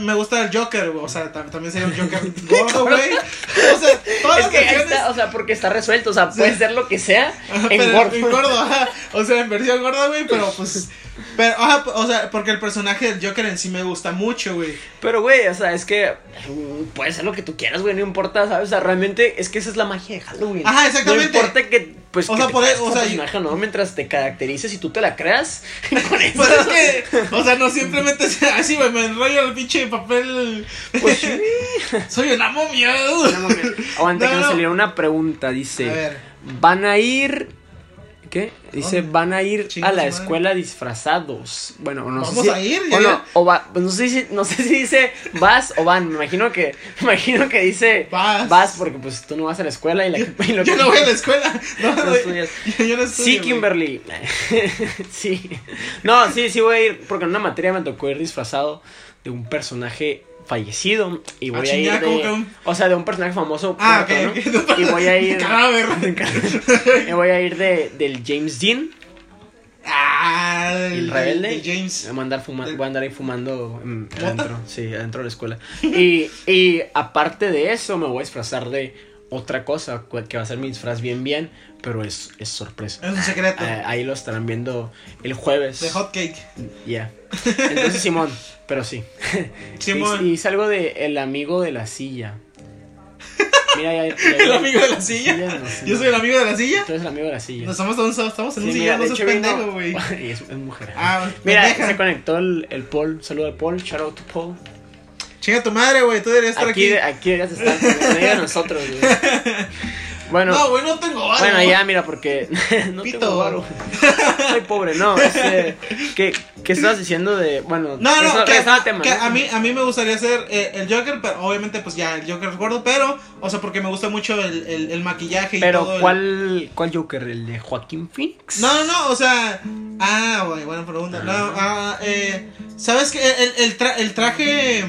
Me gusta el Joker, güey. O sea, tam- también sería un Joker gordo, güey. O sea, todas es las que versiones- está, o sea, porque está resuelto, o sea, puede ser lo que sea Ajá, en pero gordo. en gordo, ajá. O sea, en versión gorda, güey, pero pues. Pero, ajá, o sea, porque el personaje del Joker en sí me gusta mucho, güey. Pero, güey, o sea, es que mm, puede ser lo que tú quieras, güey, no importa, ¿sabes? O sea, realmente es que esa es la magia de Halloween. Ajá, exactamente. No importa que, pues, O que sea, por eso, o un sea, personaje, ¿no? Mientras te caracterices y tú te la creas, con eso. Es que, o sea, no simplemente así, güey, me enrollo el pinche papel. Pues sí. Soy una momia. No, mames. Aguanta No, que nos no. salió una pregunta, dice. A ver. Van a ir. ¿Qué? Dice, van a ir a la madre. escuela disfrazados. Bueno, no sé ¿Vamos si- a ir? O Ya, no, ya. o va, pues no sé si, no sé si dice vas o van. Me imagino que, me imagino que dice Vas. porque pues tú no vas a la escuela y, la, y lo Yo no voy a la escuela. No, No no, estudias. yo, yo no estudio. Sí. Kimberly. sí. No, sí, sí voy a ir. Porque en una materia me tocó ir disfrazado de un personaje fallecido. Y voy Ah, a ir de. ¿cómo que un- O sea, de un personaje famoso. Ah, muerto, ok, ¿no? ok. Y voy a ir. Cadáver. y voy a ir de, del James Dean. Ah, El rebelde. el James. Voy a, andar fuma- El- voy a andar ahí fumando adentro. Sí, adentro de la escuela. Y, y aparte de eso, me voy a disfrazar de otra cosa. Que va a ser mi disfraz bien, bien. Pero es, es sorpresa. Es un secreto. Eh, ahí lo estarán viendo el jueves. De hot cake. Ya. Entonces, Simón, pero sí. Simón. Y, y salgo de El amigo de la silla. Mira, ya. ya- El amigo de la silla. No Yo no. soy el amigo de la silla. Tú eres el amigo de la silla. No estamos, estamos, estamos en un Sí, mira, sillón, no seas pendejo, güey. Y es, es mujer. Ah, Mira, pendeja. se conectó el, el Paul. Saludo al Paul. Shout out to Paul. Chinga tu madre, güey. Tú deberías estar Aquí, aquí. aquí deberías estar. de nosotros, güey. Bueno. No, güey, no tengo varo. Bueno, ya, mira, porque no Pito. tengo varo. Soy pobre, no. Este, ¿qué, ¿Qué estabas diciendo de. Bueno, No, no, que, al tema, que ¿no? a, mí, a mí me gustaría ser eh, el Joker, pero obviamente, pues ya, el Joker es gordo, pero, o sea, porque me gusta mucho el, el, el maquillaje y todo. Pero, el- ¿cuál, ¿cuál Joker? ¿El de Joaquín Phoenix? No, no, no, o sea. Ah, güey, buena pregunta. No, ah, eh, ¿Sabes qué? El, el, tra- el traje.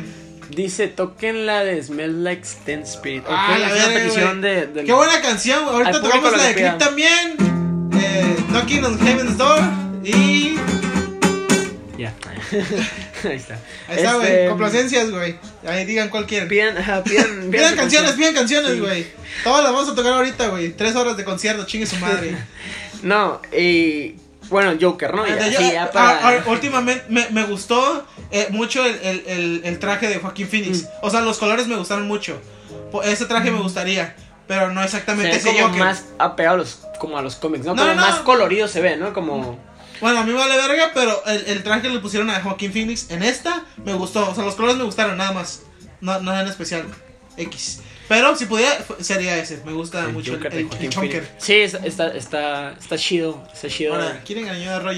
Dice, toquen la de Smell Like Teen Spirit. Ah, Ok, la es una petición de, Qué buena canción. Ahorita tocamos la de Clip también. Eh, Knocking on Heaven's Door. Y. Ya. Ahí está. Ahí está, güey. Este, Complacencias, güey. Ahí digan cuál quieren. Pidan, ajá, pidan, Pidan su canciones, pidan canciones, Sí. güey. Todas las vamos a tocar ahorita, güey. Tres horas de concierto, chingue su madre. No, y. Bueno, Joker, ¿no? Ya, yo- sí, ya ah, para. ah, últimamente me, me gustó eh, mucho el, el, el, el traje de Joaquín Phoenix. Mm. O sea, los colores me gustaron mucho. Ese traje me gustaría, pero no se exactamente ve ese como Joker. más apegado a los, como a los cómics, ¿no? No, como no, más no. colorido se ve, ¿no? Como. Bueno, a mí me vale verga, pero el, el traje que le pusieron a Joaquín Phoenix en esta me gustó. O sea, los colores me gustaron, nada más. No, nada en especial. X. Pero si pudiera, sería ese. Me gusta el mucho el, Joker el- el. Phoenix. Sí, está, está, está, está chido. Está chido. Ahora. ¿Qué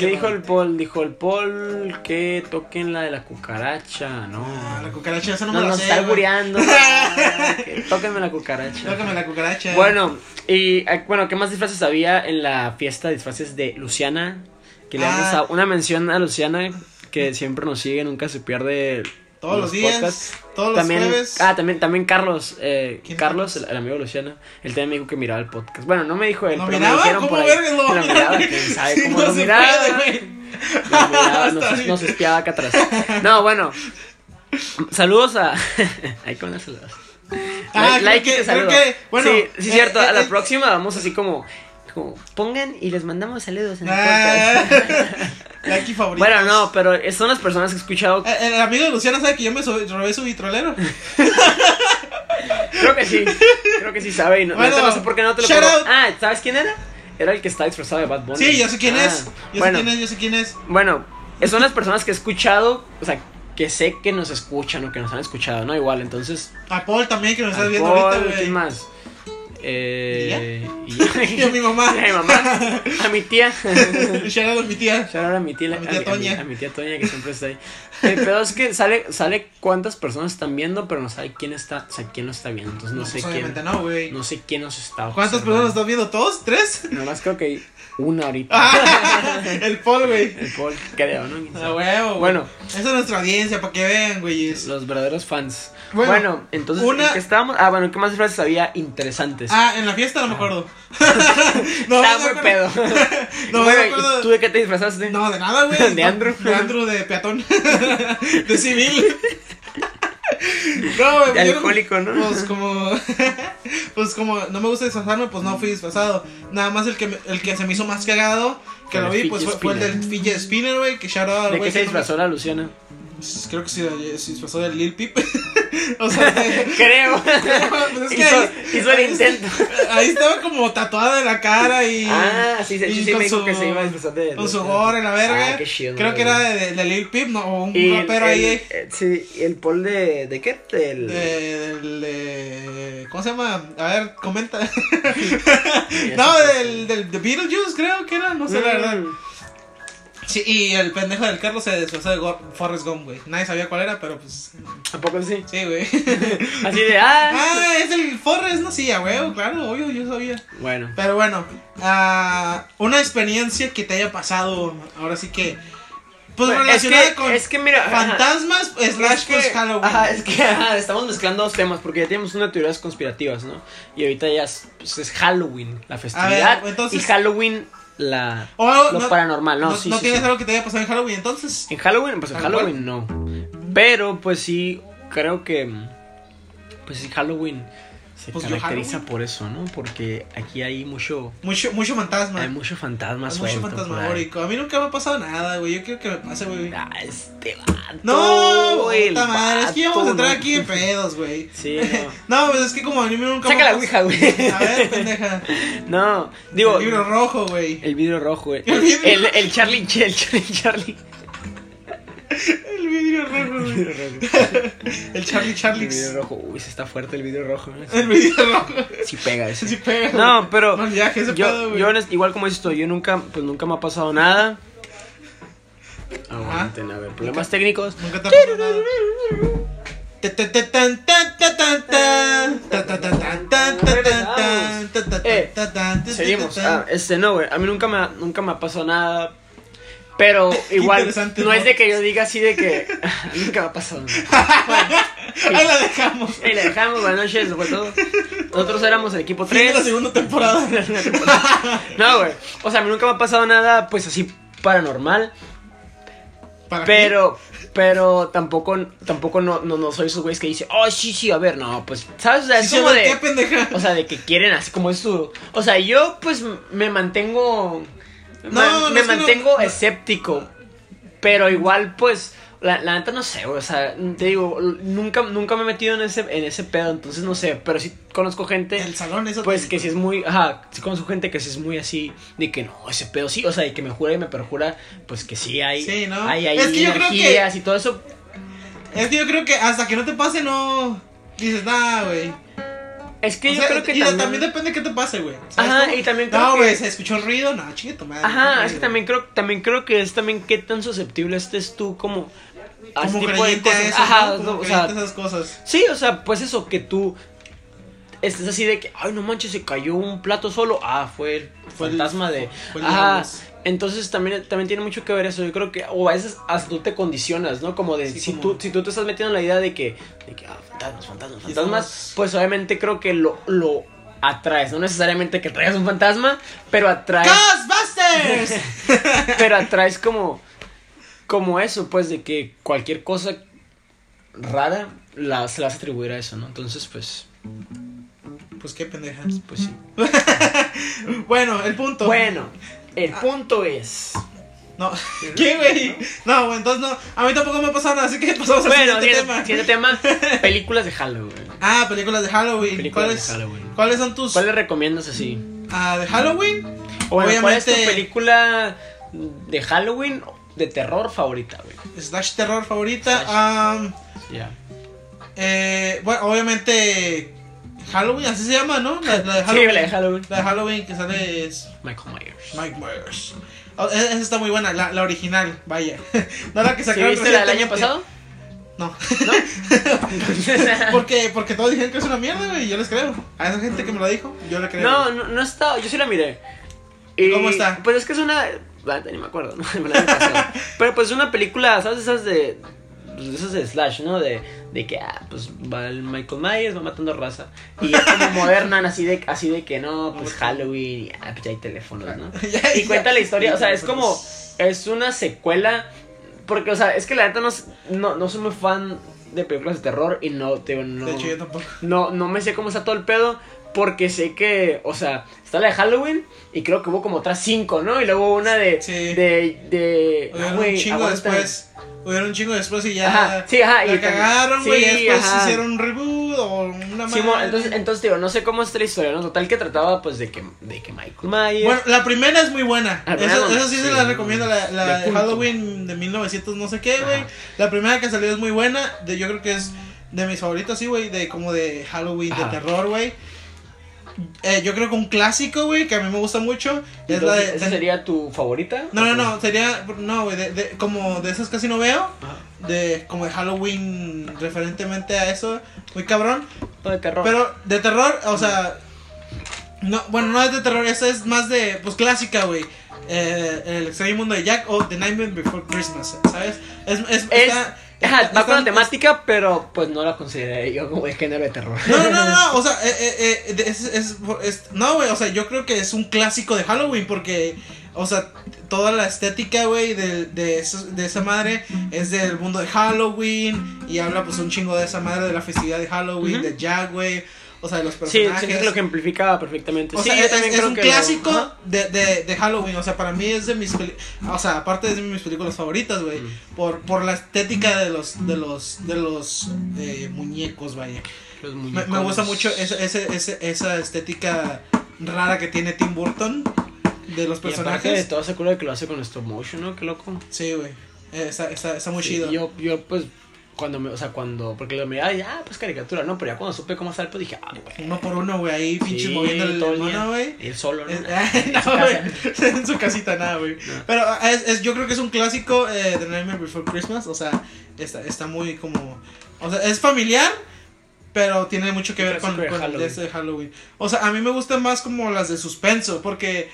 dijo el Paul? Dijo el Paul que toquen la de la cucaracha, ¿no. Ah, la cucaracha, esa no, no, me la nos sé. está albureando. Que Tóquenme la cucaracha. Tócame la cucaracha. Bueno, y eh, bueno, ¿qué más disfraces había en la fiesta de disfraces de Luciana? Que le Ah. damos a- una mención a Luciana que siempre nos sigue, nunca se pierde Todos los días, podcasts. todos los también, jueves. Ah, también, también Carlos, eh, ¿Quién Carlos, el, el amigo de Luciana, él también me dijo que miraba el podcast. Bueno, no me dijo él, ¿Lo pero miraba? me dijeron ¿Cómo por ahí. lo va a que mirar? miraba, quién sabe Sí, cómo no lo miraba. puede. Lo miraba, nos, espiaba acá atrás. No, bueno. Saludos a. Ahí con las saludos. Ah, Like- creo like que- creo que, bueno, sí, sí, eh, cierto. eh, a la eh, próxima vamos así como, como. Pongan y les mandamos saludos en el Ah, podcast. Bueno, no, pero son las personas que he escuchado. Eh, El, amigo de Luciana sabe que yo me robé su vitrolero. Creo que sí. Creo que sí sabe. Y no, Bueno, neta no sé por qué no te lo puedo-. Ah, ¿sabes quién era? Era el que está disfrazado de Bad Bunny. Sí, yo sé quién Ah, es. Yo bueno, sé quién es, yo sé quién es. Bueno, son las personas que he escuchado. O sea, que sé que nos escuchan o que nos han escuchado, ¿no? Igual, entonces. A Paul también, que nos estás viendo ahorita, güey. ¿Quién más? Eh, y Y a mi mamá. a mi mamá. A mi tía. Out a mi tía. Out a mi tía, A mi tía Toña. A, mi tía Toña que siempre está ahí. El pedo es que sale, sale cuántas personas están viendo, pero no sabe quién está, o sea, quién lo está viendo. Entonces no, No, sé pues, quién. no. No sé quién nos está ¿Cuántas observando. personas están viendo? ¿Todos? ¿Tres? Nomás creo que una ahorita. Ah, el Paul, güey. El Paul, creo, ¿no? Quién A sabe. huevo. Bueno. Esa es nuestra audiencia, para que vean, güey. Los verdaderos fans. Bueno, Bueno, entonces, una- ¿en qué estábamos? Ah, bueno, ¿qué más frases había interesantes? Ah, en la fiesta no me acuerdo. no, Estaba muy pedo. No, bueno, me acuerdo. ¿y tú de qué te disfrazaste? No, de nada, güey. ¿De Andrew? De Andrew, de peatón. de civil. No. De alcohólico, ¿no? Pues como. pues como no me gusta disfrazarme, pues no fui disfrazado. Nada más el que, me- el que se me hizo más cagado, que lo vi, pues fue, el del fidget spinner, güey. Que shout out ¿De qué se que no me- disfrazó la Luciana? Creo que sí, se disfrazó del Lil Peep. o sea, Creo. Pues es que hizo, ahí- hizo el ahí intento. Ahí estaba como tatuada en la cara y. Ah, sí, sí, sí, sí, con me dijo su- que se iba a de. Con su gorra en la verga. Ah, qué chido, Creo que era de, de Lil Peep, ¿no? O un rapero ahí. el- eh, sí, el Paul de. ¿De qué? Del. De, del, de- ¿Cómo se llama? A ver, comenta. No, del, del de Beetlejuice, creo que era, no sé la verdad. Sí, y el pendejo del Carlos se disfrazó de Go- Forrest Gump, güey. Nadie sabía cuál era, pero pues. ¿A poco sí? Sí, güey. Así de. Ah. ah, es el Forrest, no, sí, a huevo, claro, obvio, yo sabía. Bueno. Pero bueno, ah, una experiencia que te haya pasado, ahora sí que. Pues Bueno, es relacionada que, con es que mira. ajá. fantasmas slash Es que- pues Halloween. Ajá, es que ajá, estamos mezclando dos temas porque ya tenemos una teorías conspirativas, ¿no? Y ahorita ya es, pues, es Halloween, la festividad. entonces- y Halloween, la, lo no- paranormal, ¿no? ¿No, sí, no sí, tienes sí. algo que te haya pasado en Halloween entonces? En Halloween, pues en ¿Tal Halloween no. Pero pues sí, creo que. Pues sí, Halloween se Pues caracteriza por eso, ¿no? Porque aquí hay mucho. Mucho, mucho fantasma. Hay mucho fantasma Hay mucho fantasmagórico. A mí nunca me ha pasado nada, güey. Yo quiero que me pase, güey. Ah, este vato. No, güey, puta madre. Es que ya vamos a entrar ¿no? aquí en pedos, güey. Sí, No, pues es que como a mí nunca Saca me la ouija, güey. A ver, pendeja. No, digo. El libro rojo, güey. El vidrio rojo, güey. El El, el Charlie, el Charlie, Charlie. El vidrio rojo, El vidrio rojo. El Charlie El Charlie. vidrio rojo. Uy, se está fuerte el vidrio rojo. ¿eh? El vidrio rojo. Sí pega ese. Sí pega. No, pero Mal viaje ese yo, pedo, güey. yo honest- igual como tú, yo nunca, pues nunca me ha pasado nada. Aguanten, a ver, problemas técnicos. Nunca te Eh, Seguimos. Ah, este no, güey. A mí nunca me, ha- nunca me ha pasado nada. Pero igual, no ¿no? es de que yo diga así de que nunca me ha pasado nada. Ahí la dejamos. Ahí la dejamos, buenas noches, fue todo. Nosotros éramos el equipo Fin de 3. la segunda temporada. No, güey. O sea, a mí nunca me ha pasado nada, pues así paranormal. ¿Para qué? Pero, pero tampoco, tampoco no, no, no soy esos güeyes que dicen, oh, sí, sí, a ver, no, pues, ¿sabes? O sea, es Sí, como de. O sea, de que quieren así como es su. O sea, yo pues me mantengo. No, ma- no, me es mantengo no. escéptico. Pero igual, pues. La, la neta no sé, güey, o sea, te digo, nunca, nunca me he metido en ese, en ese pedo, entonces no sé, pero sí conozco gente, El salón, eso. pues que sí es muy, ajá, sí conozco gente que sí es muy así, de que no, ese pedo sí, o sea, y que me jura y me perjura, pues que sí hay, Sí, ¿no? hay, hay Es que yo creo que- energías y todo eso, Es que yo creo que hasta que no te pase, no. Dices, nah, güey. Es que O yo sea, creo que y también, también depende de qué te pase, güey. ¿Sabes Ajá, cómo? y también creo No, que- güey, se escuchó el ruido. No, chingue tu madre. Ajá, es que también creo, también creo que es también qué tan susceptible estés tú como a Como tipo de cosas. eso, Ajá, ¿no? Como o sea, esas cosas. sí, o sea, pues eso, que tú estés así de que, ay, no manches, se cayó un plato solo. Ah, fue el Fue el- fantasma de. fue el. Entonces también, también tiene mucho que ver eso. Yo creo que, o a veces hasta tú te condicionas, ¿no? Como de, Sí, si, como- tú, si tú te estás metiendo en la idea de que, de que ah, fantasmas, fantasmas, fantasmas, estamos- pues obviamente creo que lo, lo atraes. No necesariamente que traigas un fantasma, pero atraes. ¡Ghostbusters! Pero atraes como. Como eso, pues, de que cualquier cosa rara la, se la vas a atribuir a eso, ¿no? Entonces, pues. pues qué pendejas. Pues sí. Bueno, el punto. Bueno, el Ah. punto es. No. ¿Qué, güey? No, güey, entonces no. A mí tampoco me ha pasado nada, así que pasamos al Bueno, siguiente siguiente tema. siguiente tema: películas de Halloween. Ah, películas de Halloween. Películas ¿Cuáles, de Halloween. ¿Cuáles son tus. ¿Cuál le recomiendas así? Ah, de Halloween? O bueno, ¿cuál es tu Obviamente- película de Halloween de terror favorita, güey? Slash terror favorita. Slash. Ya. eh, bueno, obviamente. Halloween, así se llama, ¿no? La, la de Sí, Halloween. la de Halloween. La de Halloween que sale es Michael Myers. Mike Myers. Oh, e- esa está muy buena, la, la original, vaya. no la que ¿Sí sacaron viste la del año pasado? No. ¿No? Porque, porque todos dijeron que es una mierda, güey. y Yo les creo. A esa gente que me lo dijo, yo le creo. No, no, no está. Yo sí la miré. Y, ¿Cómo está? Pues es que es una. la neta, Ni me acuerdo, ¿no? Me la había pasado. Pero pues es una película, ¿sabes? Esas de. Pues, esas de Slash, ¿no? De, de que, ah, pues va el Michael Myers, va matando raza. Y es como moderna, así de, así de que no, pues Halloween, y ah, pues ya hay teléfonos, ¿no? Y cuenta la historia, o sea, es como. Es una secuela. Porque, o sea, es que la neta no, no, no soy muy fan de películas de terror y no, te no. De hecho, yo tampoco. No, no me sé cómo está todo el pedo. Porque sé que, o sea, está la de Halloween y creo que hubo como otras cinco, ¿no? Y luego una de. Sí. De. de ah, Hubieron güey, un chingo aguanta. después. Hubieron un chingo después y ya. Ajá, sí, ajá, La y cagaron, güey. sí, y después ajá. hicieron un reboot o una Sí, madre. entonces, entonces, digo, no sé cómo está la historia, ¿no? Total que trataba, pues, de que, de que Michael Myers. Bueno, la primera es muy buena. Eso, eso sí, se la recomiendo. La, la de. Halloween de 1900 no sé qué, güey. La primera que salió es muy buena. De, yo creo que es de mis favoritos, sí, güey. De como de Halloween, Ajá. de terror, güey. Eh, yo creo que un clásico, güey, que a mí me gusta mucho. Es la de... ¿Esa sería tu favorita? no, no, ¿O no, sería... No, güey, de, de- como de esas casi no veo. De como de Halloween referentemente a eso. Muy cabrón. No, de terror. Pero de terror, o sea. No, bueno, no es de terror, esta es más de. Pues clásica, güey. Eh, el extraño mundo de Jack o The Nightmare Before Christmas, ¿sabes? Es. es, Es- está- Ajá, está- va con la temática, pero pues no la consideré yo como de género de terror. No, no, no, no, o sea, eh, eh, eh, es, es- es- no, güey, o sea, yo creo que es un clásico de Halloween porque, o sea, toda la estética, güey, de, de, de esa madre es del mundo de Halloween y habla pues un chingo de esa madre de la festividad de Halloween, de Jack, güey, o sea, de los Sí, personajes. siento que lo ejemplifica perfectamente. O sí, sea, yo es, también es creo un que clásico de, de, de Halloween. O sea, para mí es de mis peli- O sea, aparte es de mis películas favoritas, güey. Mm. Por, por la estética de los, de los, de los eh, muñecos, vaya. Los Me, muñecos. me gusta mucho esa, ese- ese- esa estética rara que tiene Tim Burton de los Y aparte de personajes. todo, se acuerda que lo hace con stop motion, ¿no? Qué loco. Sí, güey. Eh, Está, está, está muy Sí, chido. Yo, yo, pues, cuando me, o sea, cuando, porque lo miraba, ya, pues caricatura, ¿no? Pero ya cuando supe cómo estar, pues dije, ah, güey. Uno por uno, güey, ahí pinches Sí, moviendo el mono, güey. Él solo, ¿no? Es- En su no, en su casita nada, güey. No. Pero ah, es, es- yo creo que es un clásico eh, de Nightmare Before Christmas. O sea, está, está muy como. O sea, es familiar, pero tiene mucho que ver con, con Halloween. este de Halloween. O sea, a mí me gustan más como las de suspenso, porque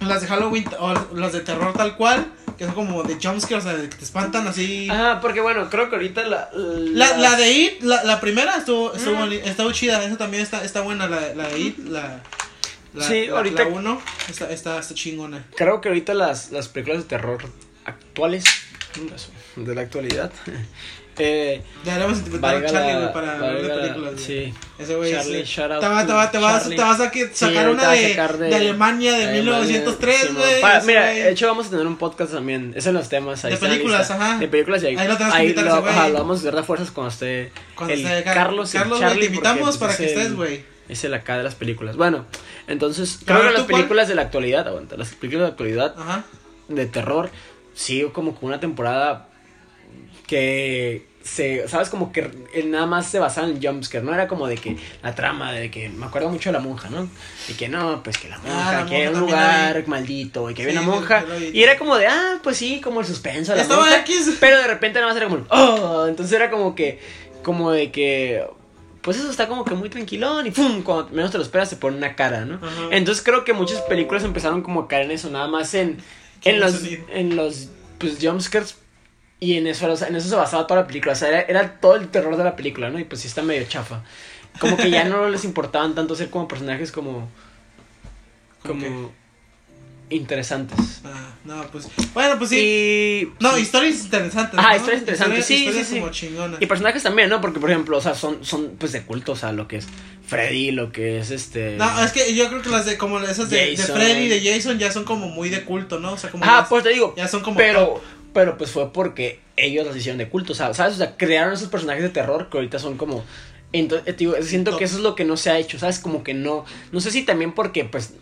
las de Halloween o las de terror tal cual, que son como de jumpscare, o sea, de que te espantan así. Ajá, porque bueno, creo que ahorita la. La, la de It, la, la primera estuvo, estuvo, Mm. estuvo chida, esa también está, está buena, la, la de It, la... La, Sí, ahorita- La 1 está, está, está chingona. Creo que ahorita las, las películas de terror actuales de la actualidad. Eh, Deberíamos interpretar a Charlie, güey, para de la- películas. güey. Sí. Ese güey es- Charlie, shout out te, va- te, va- te to vas, te vas a que- Sí, sacar ahorita una de, sacar de Alemania de Alemania, 1903, sí, no. güey. Mira, güey. de hecho vamos a tener un podcast también. Es en los temas. Ahí De películas, ajá. De películas y ahí, Ahí lo tenemos que ahí invitar lo, ese güey. ajá, lo vamos a hacer de fuerzas cuando esté Cuando el esté Carlos y Carlos, Charlie. te invitamos para que es estés, güey. Es el acá de las películas. Bueno, entonces creo ver, que las películas de la actualidad, aguanta, las películas de la actualidad de terror, sí, como con una temporada que se, sabes, como que nada más se basaba en jumpscare, no era como de que la trama, de que me acuerdo mucho de la monja, ¿no? Y que no, pues que la monja, Ah, la que era un monja lugar maldito, y que había Sí, una monja, y era como de, ah, pues sí, como el suspenso, de la Estaba monja, X. pero de repente nada más era como, oh, entonces era como que, como de que, pues eso está como que muy tranquilón, y pum, cuando menos te lo esperas se pone una cara, ¿no? Ajá. Entonces creo que muchas películas empezaron como a caer en eso, nada más en, en los, en los, pues, jumpscares. Y en eso, o sea, en eso se basaba toda la película. O sea, era, era todo el terror de la película, ¿no? Y pues sí está medio chafa. Como que ya no les importaban tanto ser como personajes como. ¿Cómo como. interesantes. Ah, no, pues. Bueno, pues sí. Y. No, sí. historias interesantes. ¿no? historias interesantes, sí, historias sí, sí. como chingonas. Y personajes también, ¿no? Porque, por ejemplo, o sea, son, son pues de culto, o sea, lo que es Freddy, lo que es este. No, es que yo creo que las de como esas de. Freddy y de Jason ya son como muy de culto, ¿no? O sea, como Ah, las- pues te digo. ya son como Pero, pero pues fue porque ellos las hicieron de culto, ¿sabes? O sea, crearon esos personajes de terror que ahorita son como. Entonces, te digo, siento que eso es lo que no se ha hecho, ¿sabes? Como que no. No sé si también porque, pues.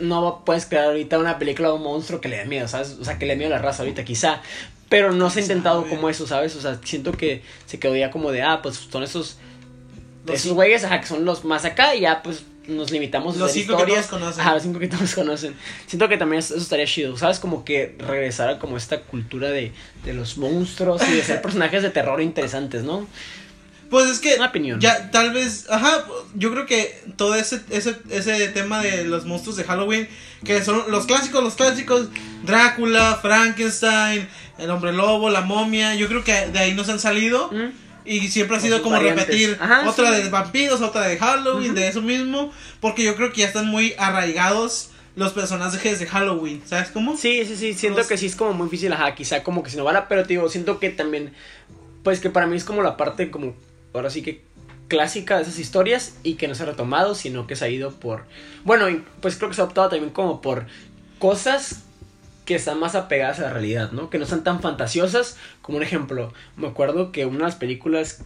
No puedes crear ahorita una película de un monstruo que le dé miedo, ¿sabes? O sea, que le dé miedo a la raza ahorita, quizá. Pero no se ha ¿Quién intentado como eso, ¿sabes? O sea, siento que se quedó ya como de, ah, pues son esos. Esos güeyes, ajá, que son los más acá y ya, pues nos limitamos a Los hacer cinco que historias. todos conocen. Ajá, los cinco que todos conocen. Siento que también eso estaría chido, ¿sabes? Como que regresara como esta cultura de, de los monstruos y de ser personajes de terror interesantes, ¿no? Pues es que Una opinión. ya tal vez, ajá, yo creo que todo ese ese ese tema de los monstruos de Halloween que son los clásicos, los clásicos Drácula, Frankenstein, el hombre lobo, la momia, yo creo que de ahí nos han salido ¿Mm? Y siempre ha sido como variantes. repetir Ajá, otra sí. de vampiros, otra de Halloween, de eso mismo, porque yo creo que ya están muy arraigados los personajes de Halloween, ¿sabes cómo? Sí, sí, sí, siento Los- que sí es como muy difícil, ajá, quizá como que si no vara, pero te digo, siento que también, pues que para mí es como la parte como, ahora sí que clásica de esas historias y que no se ha retomado, sino que se ha ido por, bueno, pues creo que se ha optado también como por cosas que están más apegadas a la realidad, ¿no? Que no son tan fantasiosas, como un ejemplo, me acuerdo que una de las películas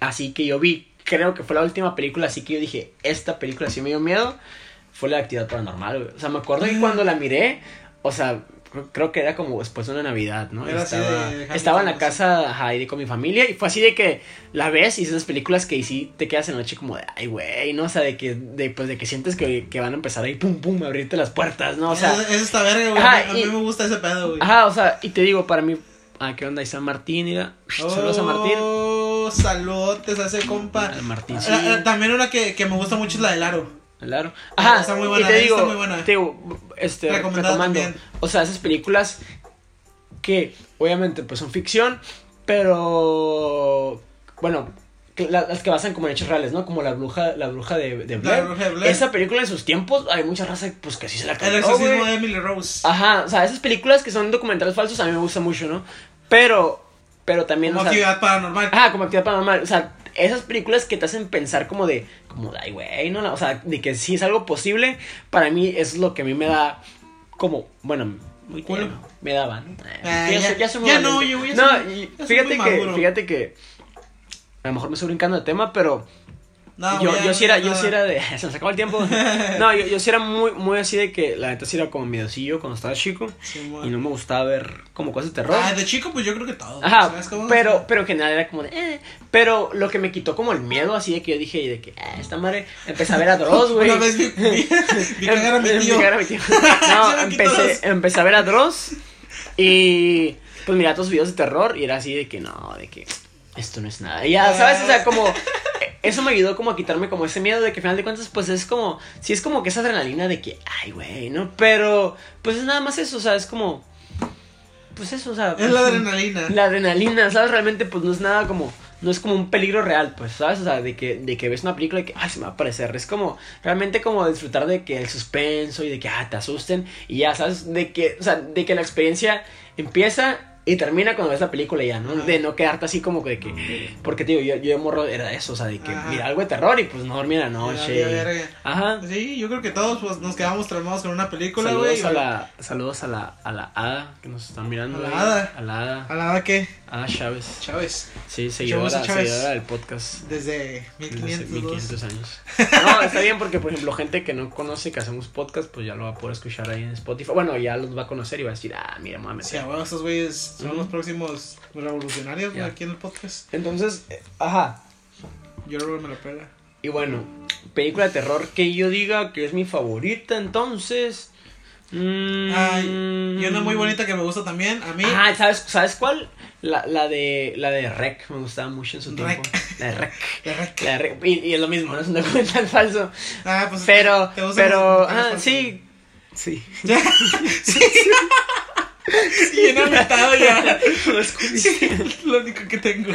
así que yo vi, creo que fue la última película así que yo dije, esta película sí me dio miedo, fue la actividad paranormal. O sea, me acuerdo que cuando la miré, o sea, creo- creo que era como después de una Navidad, ¿no? Era así estaba, de- de estaba en la casa ajá, ahí con mi familia y fue así de que la ves y esas películas que sí te quedas en la noche como de, ay, güey, ¿no? O sea, de que, de, pues, de que sientes que, que van a empezar ahí, pum, pum, a abrirte las puertas, ¿no? O sea, eso, eso está verga, güey. Ajá, a mí y- me gusta ese pedo, güey. ajá, o sea, y te digo, para mí, ah, ¿qué onda? Y San Martín, mira, saludos a Martín. Oh, saludotes a ese compa. Martín, sí. Ah, ah, También una que, que me gusta mucho es la del aro. Claro. Ajá, Está muy buena, y te está digo, muy buena. te digo, este, o sea, esas películas que obviamente pues son ficción, pero bueno, que la- las que basan como en hechos reales, ¿no? Como la bruja, la bruja de, de Blair. Bruja de Blair. Esa película en sus tiempos, hay mucha raza pues que sí se la El cantó, exorcismo güey. de Emily Rose. Ajá, o sea, esas películas que son documentales falsos a mí me gustan mucho, ¿no? Pero, pero también, como o sea, actividad paranormal. Ajá, como actividad paranormal. O sea, esas películas que te hacen pensar como de, como de, ay, güey, no, o sea, de que sí es algo posible, para mí es lo que a mí me da como, bueno, muy tierno, me daba, ¿no? Ah, ya- soy muy ya no, yo voy a No, ser- y ya soy fíjate que, maduro. fíjate que, a lo mejor me estoy brincando de tema, pero No, yo, yo sí era, yo sí era de, se nos acabó el tiempo. No, yo, yo sí era muy, muy así de que, la neta sí era como miedocillo cuando estaba chico, Sí, y bueno. no me gustaba ver como cosas de terror. Ah, de chico, pues yo creo que todo. Ajá, ¿sabes cómo? pero, pero en general era como de, eh. Pero lo que me quitó como el miedo, así de que yo dije, de que, ah, esta madre, empecé a ver a Dross, güey. Una vez vi, vi, vi cagar a mi tío. vi cagar a mi tío. Se No, empecé, los- empecé a ver a Dross y pues miraba todos sus videos de terror y era así de que, no, de que esto no es nada. Y ya, ¿sabes? O sea, como, eso me ayudó como a quitarme como ese miedo de que al final de cuentas, pues es como, sí es como que esa adrenalina de que, ay, güey, ¿no? Pero, pues es nada más eso, o sea, es como, pues eso, o sea. Es la adrenalina. La adrenalina, ¿sabes? Realmente, pues no es nada como. No es como un peligro real, pues, ¿sabes? O sea, de que, de que ves una película y que, ay, se me va a aparecer. Es como, realmente como disfrutar de que el suspenso y de que, ah, te asusten. Y ya, ¿sabes? De que, o sea, de que la experiencia empieza Y termina cuando ves la película ya, ¿no? De no quedarte así como de que. Porque, tío, yo, yo de morro era eso, o sea, de que Ajá. mira algo de terror y pues no dormir la noche. ya, verga. Ajá. Sí, yo creo que todos pues, nos quedamos traumados con una película, güey. Saludos a la, saludos a la, a la Ada que nos están mirando. A la güey. Hada. A la Ada. ¿A la hora qué? Ada Chávez. Chávez. Sí, seguidora, seguidora del podcast. Desde Desde 1500. 1500 años. No, está bien porque, por ejemplo, gente que no conoce que hacemos podcast, pues ya lo va a poder escuchar ahí en Spotify. Bueno, ya los va a conocer y va a decir, ah, mira, meter. Sí, a huevo, estos güeyes son los próximos revolucionarios aquí en el podcast. Entonces, eh, ajá. Yo creo que me la pega. Y bueno, película de terror que yo diga que es mi favorita, entonces. mm, Ay, y una muy bonita que me gusta también, a mí. Ah, ¿sabes, ¿sabes cuál? La, la de la de Rec, me gustaba mucho en su tiempo. Rec. La de Rec. La rec- La de Rec. Y, y es lo mismo, no es un documental falso. Ah, pues. Pero, ¿te gustan pero, ah, sí. Sí. Sí. Sí, bien agotado ya. Sí, lo único que tengo.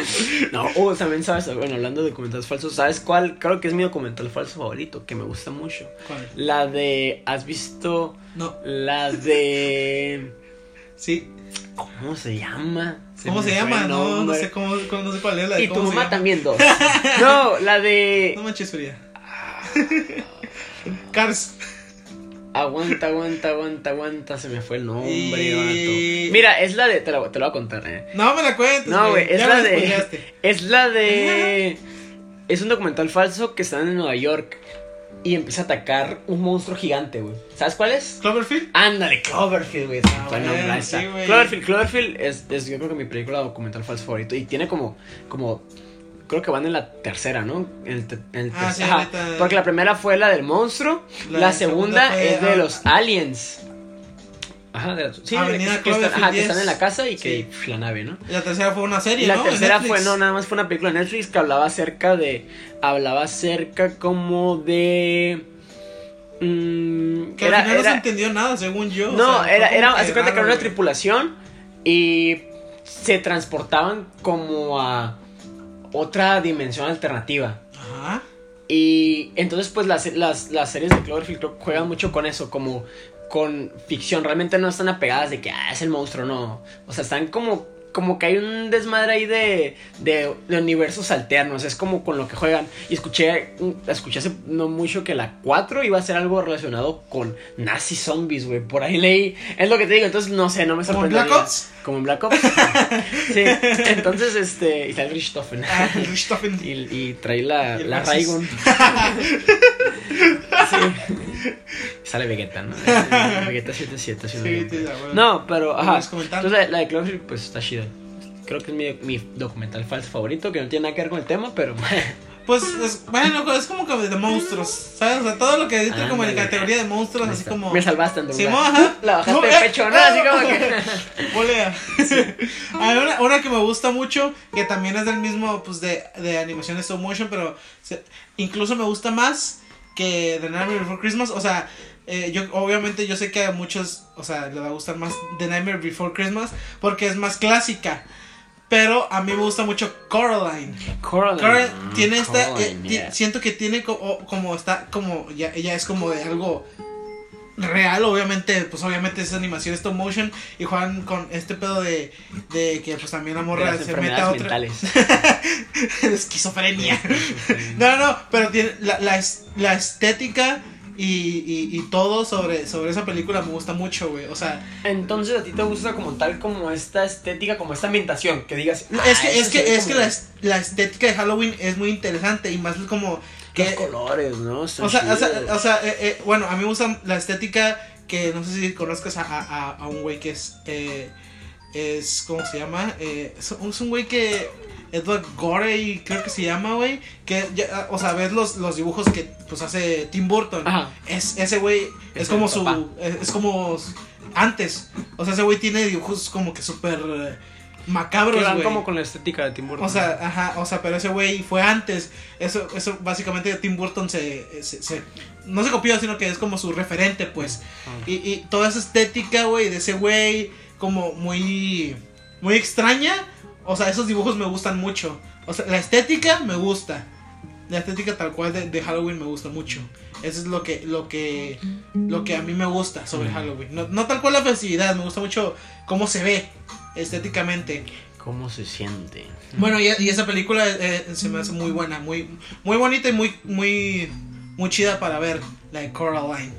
No, oh, también sabes, bueno, hablando de documentales falsos, ¿sabes cuál? Creo que es mi documental falso favorito, que me gusta mucho. ¿Cuál? La de, ¿has visto? No, La de... sí. ¿Cómo se llama? ¿Cómo se llama? No, no sé cómo, cómo- no sé cuál es la de Y tu mamá llama. también dos. No, la de... No manches, Frida. Cars. Aguanta, aguanta, aguanta, aguanta, se me fue el nombre, Y- vato. Mira, es la de... Te la, te la voy a contar, eh. No me la cuentes. No, güey, es la de... Es la de... Es un documental falso que están en Nueva York y empieza a atacar un monstruo gigante, güey. ¿Sabes cuál es? ¿Cloverfield? Ándale, Cloverfield, güey. Ah, Buen bueno, sí. Cloverfield, Cloverfield es, es yo creo que mi película documental falso favorito. Y tiene como, como, creo que van en la tercera, ¿no? En el, el Ah, ter- sí, ajá, ahorita- Porque la primera fue la del monstruo, la, La segunda, es de ah, los aliens. Ajá, de la- sí, Avenida que, están, ajá, que están 10. en la casa y que Sí. pf, la nave, ¿no? Y la tercera fue una serie, Y la tercera fue, no, nada más fue una película de Netflix que hablaba acerca de. Hablaba acerca como de. mm, Que al final no se entendió nada, según yo. o no, sea, era, era, de cuenta que era una tripulación y se transportaban como a otra dimensión alternativa. Ajá. Y entonces, pues las, las, las series de Cloverfield creo juegan mucho con eso, como con ficción. Realmente no están apegadas de que ah, es el monstruo, no. O sea, están como, como que hay un desmadre ahí de, de, de universos alternos. Es como con lo que juegan. Y escuché, escuché hace no mucho que la 4 iba a ser algo relacionado con nazi zombies, güey. Por ahí leí. Es lo que te digo, entonces no sé, no me ¿Como en. Black Ops? Como en Black Ops. sí, entonces, este. Y está el Richthofen. Ah, Richthofen. Y, y trae la, Y el la. Raygon. sí. Sale Vegeta, ¿no? Vegeta 77. si no me Sí, ya, bueno. No, pero, ajá. Entonces, la, la de Cloverfield, pues está chida. Creo que es mi, mi documental falso favorito, que no tiene nada que ver con el tema, pero. Pues, es, bueno, es como que de monstruos, ¿sabes? O sea, todo lo que entra como en categoría de monstruos, así como... Me salvaste, Andrew. Simón, ajá. La bajaste de eh, pecho, ¿no? Así como que. Volea. Hay una, una que me gusta mucho, que también es del mismo, pues, de, de animación de stop motion, pero se- incluso me gusta más que The Nightmare Before Christmas. O sea, eh, yo obviamente yo sé que a muchos, o sea, les va a gustar más The Nightmare Before Christmas, porque es más clásica. Pero a mí me gusta mucho Coraline. Coraline. Coraline tiene esta, Coraline, eh, yeah. siento que tiene co- o- como está, como ya, ella es como de algo real, obviamente, pues obviamente es animación stop motion y juegan con este pedo de, de que pues también la morra se meta a otra esquizofrenia. no, no, pero tiene la, la estética y, y, y todo sobre, sobre esa película me gusta mucho, güey. O sea, Entonces a ti te gusta como tal, como esta estética, como esta ambientación, que digas. "Ah, es que, eso es que, es que la, es- la estética de Halloween es muy interesante y más como Los que... colores, ¿no? Están O sea, o sea, o sea, eh, eh, bueno, a mí me gusta la estética que no sé si conozcas a, a, a- un güey que es, eh, es, ¿cómo se llama? Eh, es un güey que, Edward Gorey, creo que se llama, güey, que, ya, o sea, ves los, los dibujos que, pues, hace Tim Burton. Ajá. Es, ese güey es, Es como su, es, es como antes, o sea, ese güey tiene dibujos como que súper eh, macabros, que van güey. como con la estética de Tim Burton. O sea, ajá, o sea, pero ese güey fue antes. Eso, eso básicamente Tim Burton se, se, se- no se copió, sino que es como su referente, pues. Ah. Y, y toda esa estética, güey, de ese güey, como muy, muy extraña. O sea, esos dibujos me gustan mucho. O sea, la estética me gusta. La estética tal cual de, de Halloween me gusta mucho. Eso es lo que, lo que, lo que a mí me gusta sobre Halloween. No, no tal cual la festividad, me gusta mucho cómo se ve. estéticamente. ¿Cómo se siente? Bueno, y, y esa película eh, se me hace muy buena, muy, muy bonita y muy, muy, muy chida para ver, la de Coraline.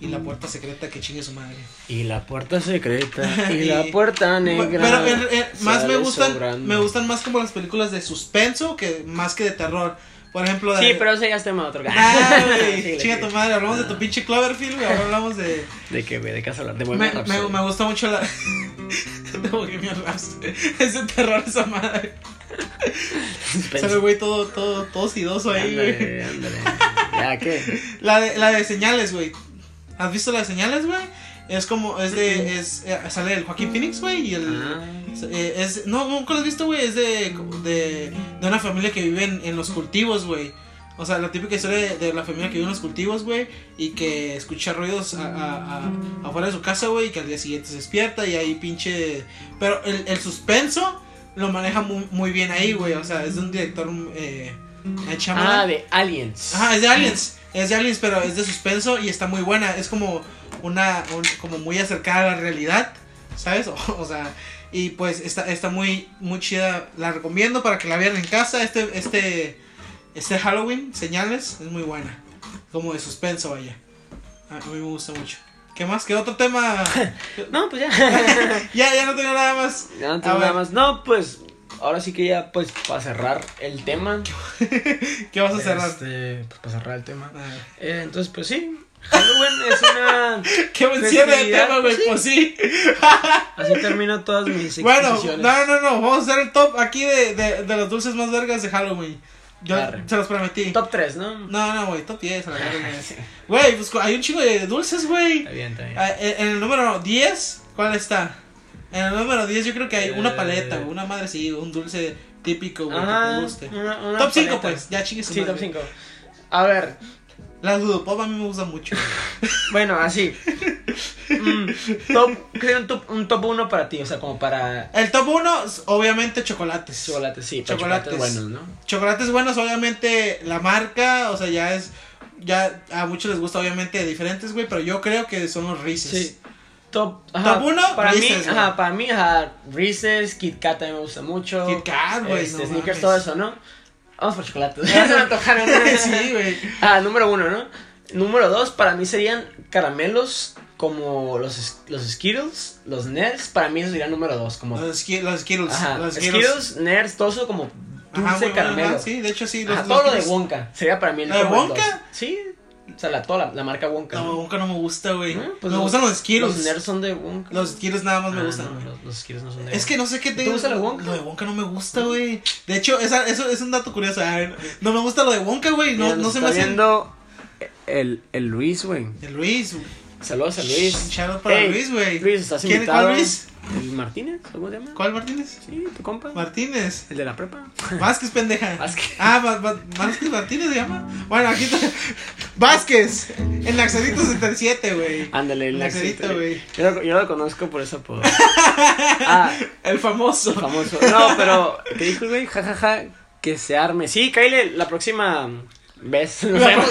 Y la puerta secreta que chingue su madre. Y la puerta secreta. Y, Y- la puerta negra. Pero eh, eh, más me gustan, sobrando. me gustan más como las películas de suspenso que más que de terror. Por ejemplo, de, Sí, pero ese ya es tema de otro Ah, Sí, chinga tu madre, hablamos de tu pinche Cloverfield, güey, ahora hablamos de... ¿De qué, güey? ¿De qué vas a hablar? De Me, Bohemian me, me gusta mucho la... de Bohemian Rhapsody. Es de terror esa madre. El güey todo, todo, todo sidoso ahí, güey. Ándale, ándale. ¿Ya qué? La de, la de señales, güey. ¿Has visto la de señales, güey? Es como, es de, es, eh, sale el Joaquín Phoenix, güey, y el... Ah. eh, es, no, nunca lo has visto, güey, es de, de, de una familia que vive en, en los cultivos, güey. O sea, la típica historia de, de la familia que vive en los cultivos, güey, y que escucha ruidos a, a- a- afuera de su casa, güey, y que al día siguiente se despierta y ahí pinche... Pero el, el suspenso lo maneja muy, muy bien ahí, güey, o sea, es de un director... Eh. Ah, de Aliens. Ajá, es de Aliens. Es de Aliens, pero es de suspenso y está muy buena. Es como una. un- como muy acercada a la realidad. ¿Sabes? O, o sea. Y pues está, está muy, muy chida. La recomiendo para que la vean en casa. Este, este, este Halloween, señales, es muy buena. Como de suspenso, vaya. A, mí me gusta mucho. ¿Qué más? ¿Qué otro tema? No, pues ya. ya, ya no tengo nada más. Ya no tengo ver. nada más. No, pues. Ahora sí que ya, pues, para cerrar el tema. ¿Qué vas a cerrar? Este, pues, para cerrar el tema. Ah, Eh, entonces, pues sí. Halloween es una. Qué buen cierre de tema, güey. pues, Pues sí. Así termino todas mis Bueno, no, no, no, vamos a hacer el top aquí de, de, de los dulces más vergas de Halloween. Yo Arre. se los prometí. Top 3, ¿no? No, no, güey, top 10 a la verga, güey. Pues hay un chingo de dulces, güey. Está bien, está bien. Ah, En en el número 10, ¿cuál está? En el número 10 yo creo que hay una Eh. paleta, güey, una madre sí, un dulce típico, güey, que te guste. una- una top 5 paleta. pues, ya chingue su Sí, madre. top 5. A ver, Las Dudopop a mí me gustan mucho. bueno, así. Mm, top, creo un top, un top 1 para ti, o sea, como para El top 1, obviamente chocolates. chocolates, sí, Chocolates. chocolates buenos, ¿no? Chocolates buenos, obviamente la marca, o sea, ya es. Ya a muchos les gusta, obviamente, diferentes, güey, pero yo creo que son los Reese's. Sí. Top, Top uno, para Reese's, mí, ajá, para mí, ajá, Reese's, Kit Kat también me gusta mucho. Kit Kat, güey. Este, no mames. todo eso, ¿no? Vamos por chocolates. Ya se me antojaron. sí, güey. Ah, número uno, ¿no? Número dos, para mí serían caramelos como los, los Skittles, los Nerds. Para mí eso sería número dos, como... Los, Ski- los Skittles. Ajá, los Skittles, Nerds, todo eso como dulce Ajá, bueno, caramelo. ajá, Sí, de hecho sí. Los, Ajá, los todo lo de Skittles- Wonka. Sería para mí el ¿La de Wonka? dos. Sí, o sea, la, toda la, la marca Wonka. No, Wonka no me gusta, güey. ¿No? Pues me los- gustan los Skittles. Los Nerds son de Wonka. Los Skittles nada más me Ah, gustan, no, güey. los, los Skittles no son de Es que no sé qué ¿Te tengo. gusta lo de Wonka? Lo de Wonka no me gusta, güey. De hecho, esa, eso es un dato curioso. Ay, no me gusta lo de Wonka, güey. No, Mira, no se me está hace. viendo el, el Luis, güey. El Luis. Saludos a Luis. Shout out para Ey, Luis, güey. Luis, ¿estás ¿Quién- invitado? cuál Luis? ¿El Martínez? ¿Cómo se llama? ¿Cuál Martínez? Sí, tu compa. Martínez. ¿El de la prepa? Vázquez, pendeja. Vázquez. Ah, Vázquez Martínez se llama. Bueno, aquí está. Vázquez. En Naxalito 77, güey. Ándale, el Naxito, güey. Yo, lo- yo lo conozco por eso, por... Ah, El famoso. famoso. No, pero, ¿qué dijo el güey? Ja, ja, ja, que se arme. Sí, Kyle, la próxima vez. Nos vemos.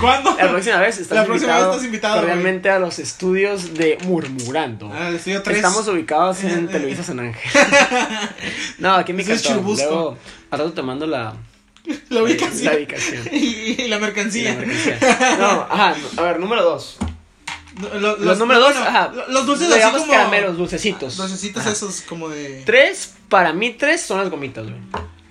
¿Cuándo? La próxima vez estás La próxima invitado, vez estás invitado, güey. Cordialmente a los estudios de Murmurando. Ah, el estudio 3. Estamos ubicados en Eh, Televisa San Ángel. no, aquí en mi casa. Luego, al rato te mando la, La ubicación. la ubicación. Y, y la y la mercancía. mercancía. No, ajá, a ver, número dos. No, lo- Los, número dos, bueno, ajá. Los dulces así como. caramelos, dulcecitos. Dulcecitos Ajá. esos como de. Tres, para mí tres son las gomitas, güey.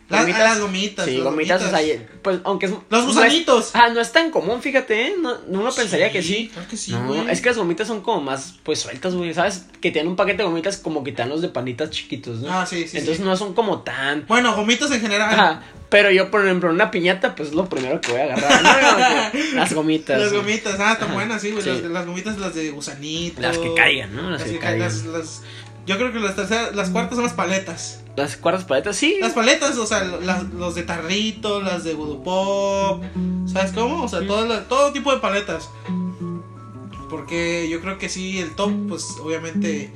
Las- ah, las gomitas, Sí, las gomitas, gomitas. o sea, pues aunque es... Los no es- gusanitos. Ah, no es tan común, fíjate, ¿eh? No, uno pensaría que sí. Claro que sí, no, güey. es que las gomitas son como más, pues, sueltas, güey, ¿sabes? Que tienen un paquete de gomitas como que los de panitas chiquitos, ¿no? Ah, sí, sí, Entonces sí. no son como tan... Bueno, gomitas en general. Ajá, pero yo, por ejemplo, una piñata, pues, es lo primero que voy a agarrar. No, no, las gomitas. Las gomitas, ah, tan buenas, sí, güey. Las, las gomitas, las de gusanito. Las que caigan, ¿no? Las Las que que ca- caigan. las- las- yo creo que las terceras, las cuartas son las paletas. Las cuartas paletas, sí. Las paletas, o sea, las- los de tarrito, las de voodoo pop, ¿sabes cómo? O sea, todo, la- todo tipo de paletas. Porque yo creo que sí, el top, pues obviamente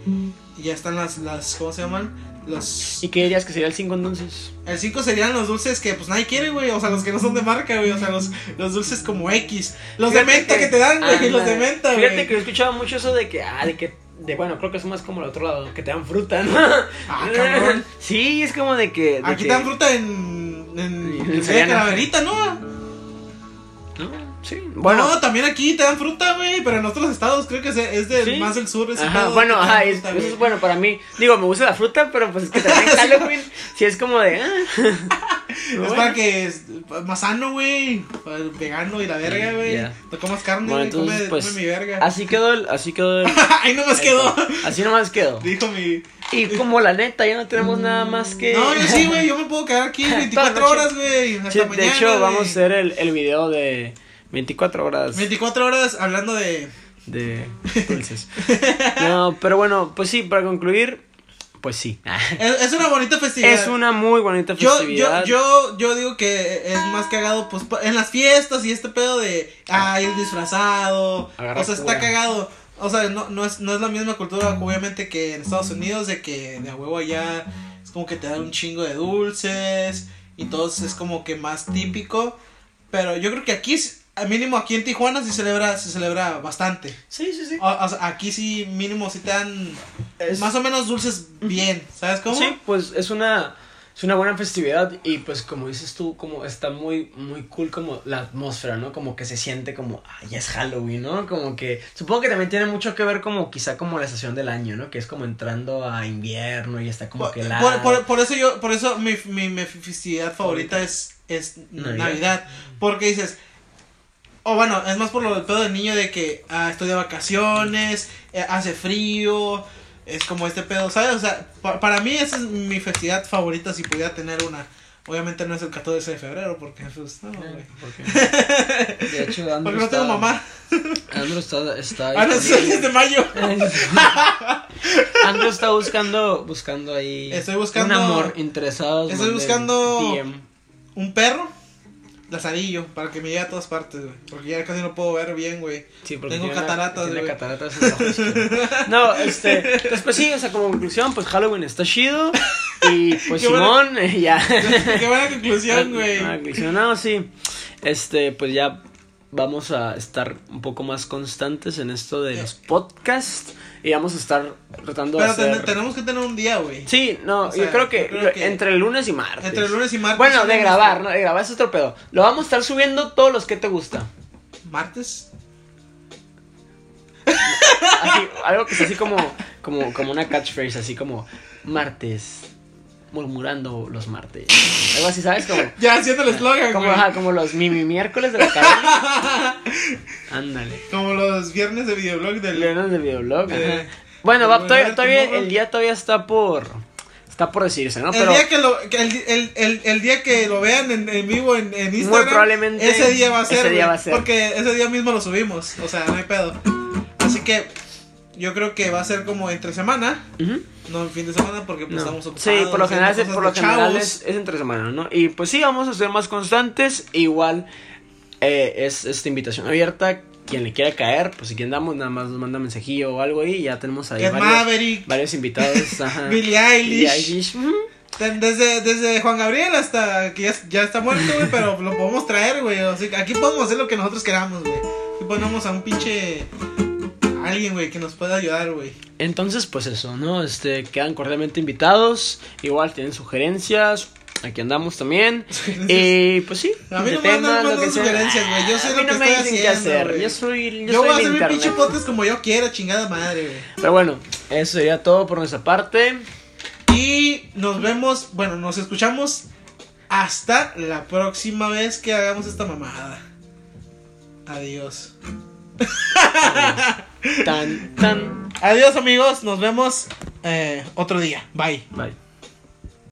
ya están las, las ¿cómo se llaman? Los... ¿Y qué dirías que sería el 5 entonces? El 5 serían los dulces que pues nadie quiere, güey. O sea, los que no son de marca, güey. O sea, los, los dulces como X. Los de menta que, te dan, güey. Los de menta, güey. Fíjate que yo he escuchado mucho eso de que, ah, de que de bueno, creo que es más como el otro lado, que te dan fruta, ¿no? Ah, cabrón. Sí, es como de que. de Aquí que- te dan fruta en. En, En en. Calaverita, ¿no? ¿No? Sí. Bueno. no, también aquí te dan fruta, güey. Pero en otros estados creo que es de, es de Sí. más del sur. Ese Ajá, bueno, ajá, es, fruta, es bueno para mí. Digo, me gusta la fruta, pero pues es que también Halloween, sí es como de. ah. Es Bueno. para que es más sano, güey. para el Vegano y la verga, güey. Ya. No comas carne, Bueno, güey. entonces, come, pues, come mi verga. Así quedó el, así quedó el. Ahí nomás quedó. Así nomás quedó. Dijo mi. Y como la neta, ya no tenemos nada más que. No, yo sí, güey. Yo me puedo quedar aquí 24 Toda horas, güey. Hasta Sí, mañana. de hecho, vamos a hacer el, el video de 24 horas 24 horas hablando de. de dulces. No, pero bueno, pues sí, para concluir, pues sí. Es, es una bonita festividad. Es una muy bonita Yo, yo, festividad. yo, yo digo que es más cagado, pues, en las fiestas y este pedo de, ah, ir disfrazado, Agarrar o sea, está cagado, o sea, no, no, es, no es la misma cultura, obviamente, que en Estados Unidos, de que de a huevo allá es como que te dan un chingo de dulces, y todo es como que más típico, pero yo creo que aquí, al mínimo aquí en Tijuana se celebra, se celebra bastante. Sí, sí, sí. O, o sea, aquí sí, mínimo, sí te dan Es- más o menos dulces bien, ¿sabes cómo? Sí, pues es una es una buena festividad y pues como dices tú, como está muy muy cool como la atmósfera, ¿no? Como que se siente como, ah, ya es Halloween, ¿no? Como que supongo que también tiene mucho que ver como quizá como la estación del año, ¿no? Que es como entrando a invierno y está como Por, que la por, por- por eso yo, por eso mi, mi, mi festividad favorita es, es Navidad. Navidad. Porque dices, o bueno, es más por lo del pedo del niño de que ah, estoy de vacaciones, eh, hace frío, es como este pedo, ¿sabes? O sea, pa- para mí esa es mi festividad favorita si pudiera tener una. Obviamente no es el 14 de febrero porque pues no, güey. De hecho, Porque no tengo mamá. Andrew está, está Ah, no, es es de mayo. Andrew está buscando buscando ahí Estoy buscando- un amor interesado. Estoy buscando- DM. Un perro. Lazarillo, para que me llegue a todas partes, güey. Porque ya casi no puedo ver bien, güey. Sí, porque Tengo tiene cataratas, güey. cataratas. No, este, después sí, o sea, como conclusión, pues Halloween está chido y pues Qué buena- Simón, eh, ya. Qué buena conclusión, güey. Conclusión, no, sí. Este, pues ya vamos a estar un poco más constantes en esto de los podcasts y vamos a estar tratando Pero de hacer... ten- tenemos que tener un día, güey. Sí, no, O sea, yo creo que, creo que- entre el lunes y martes. Entre el lunes y martes. Bueno, de grabar, ¿no? De grabar es otro pedo. Lo vamos a estar subiendo todos los que te gusta. ¿Martes? Así, algo que es así como, como, como una catchphrase, así como martes, murmurando los martes. Algo así, ¿sabes? Como, Ya haciendo el eslogan, como, ajá, como los mimi miércoles de la cadena. Ándale. Como los viernes de videoblog del. Leones de videoblog. Ajá. Bueno, va, todavía, todavía el día todavía está por está por decirse, ¿no? El Pero día que lo que el, el, el, el día que lo vean en, en vivo en, en Instagram, probablemente ese día va a ser, ese día va a ser. porque ese día mismo lo subimos, o sea, no hay pedo. Así que yo creo que va a ser como entre semana, no en fin de semana porque pues, No. estamos ocupados. Sí, por lo general, haciendo por lo general es, es entre semana, ¿no? Y pues sí, vamos a ser más constantes. Igual eh, es esta invitación abierta. Quien le quiera caer, pues si quien damos, nada más nos manda mensajillo o algo y ya tenemos ahí varios, varios invitados. Ajá. Billie Eilish. Desde, desde Juan Gabriel hasta que ya, ya está muerto, güey, pero lo podemos traer, güey. Aquí podemos hacer lo que nosotros queramos, güey. Aquí ponemos a un pinche. Alguien, güey, que nos pueda ayudar, güey. Entonces, pues eso, ¿no? Este, quedan cordialmente invitados. Igual tienen sugerencias. Aquí andamos también. Y pues sí. A mí no me andan temas, lo mandando que sea. sugerencias, güey. Yo sé A lo que no me estoy dicen qué haciendo, hacer. Yo soy. Yo, Yo, soy voy a hacer mi pinche podcast como yo quiera, chingada madre, güey. Pero bueno, eso sería todo por nuestra parte. Y nos vemos, bueno, nos escuchamos hasta la próxima vez que hagamos esta mamada. Adiós. Tan, tan. Adiós, amigos. Nos vemos eh, otro día. Bye. Bye.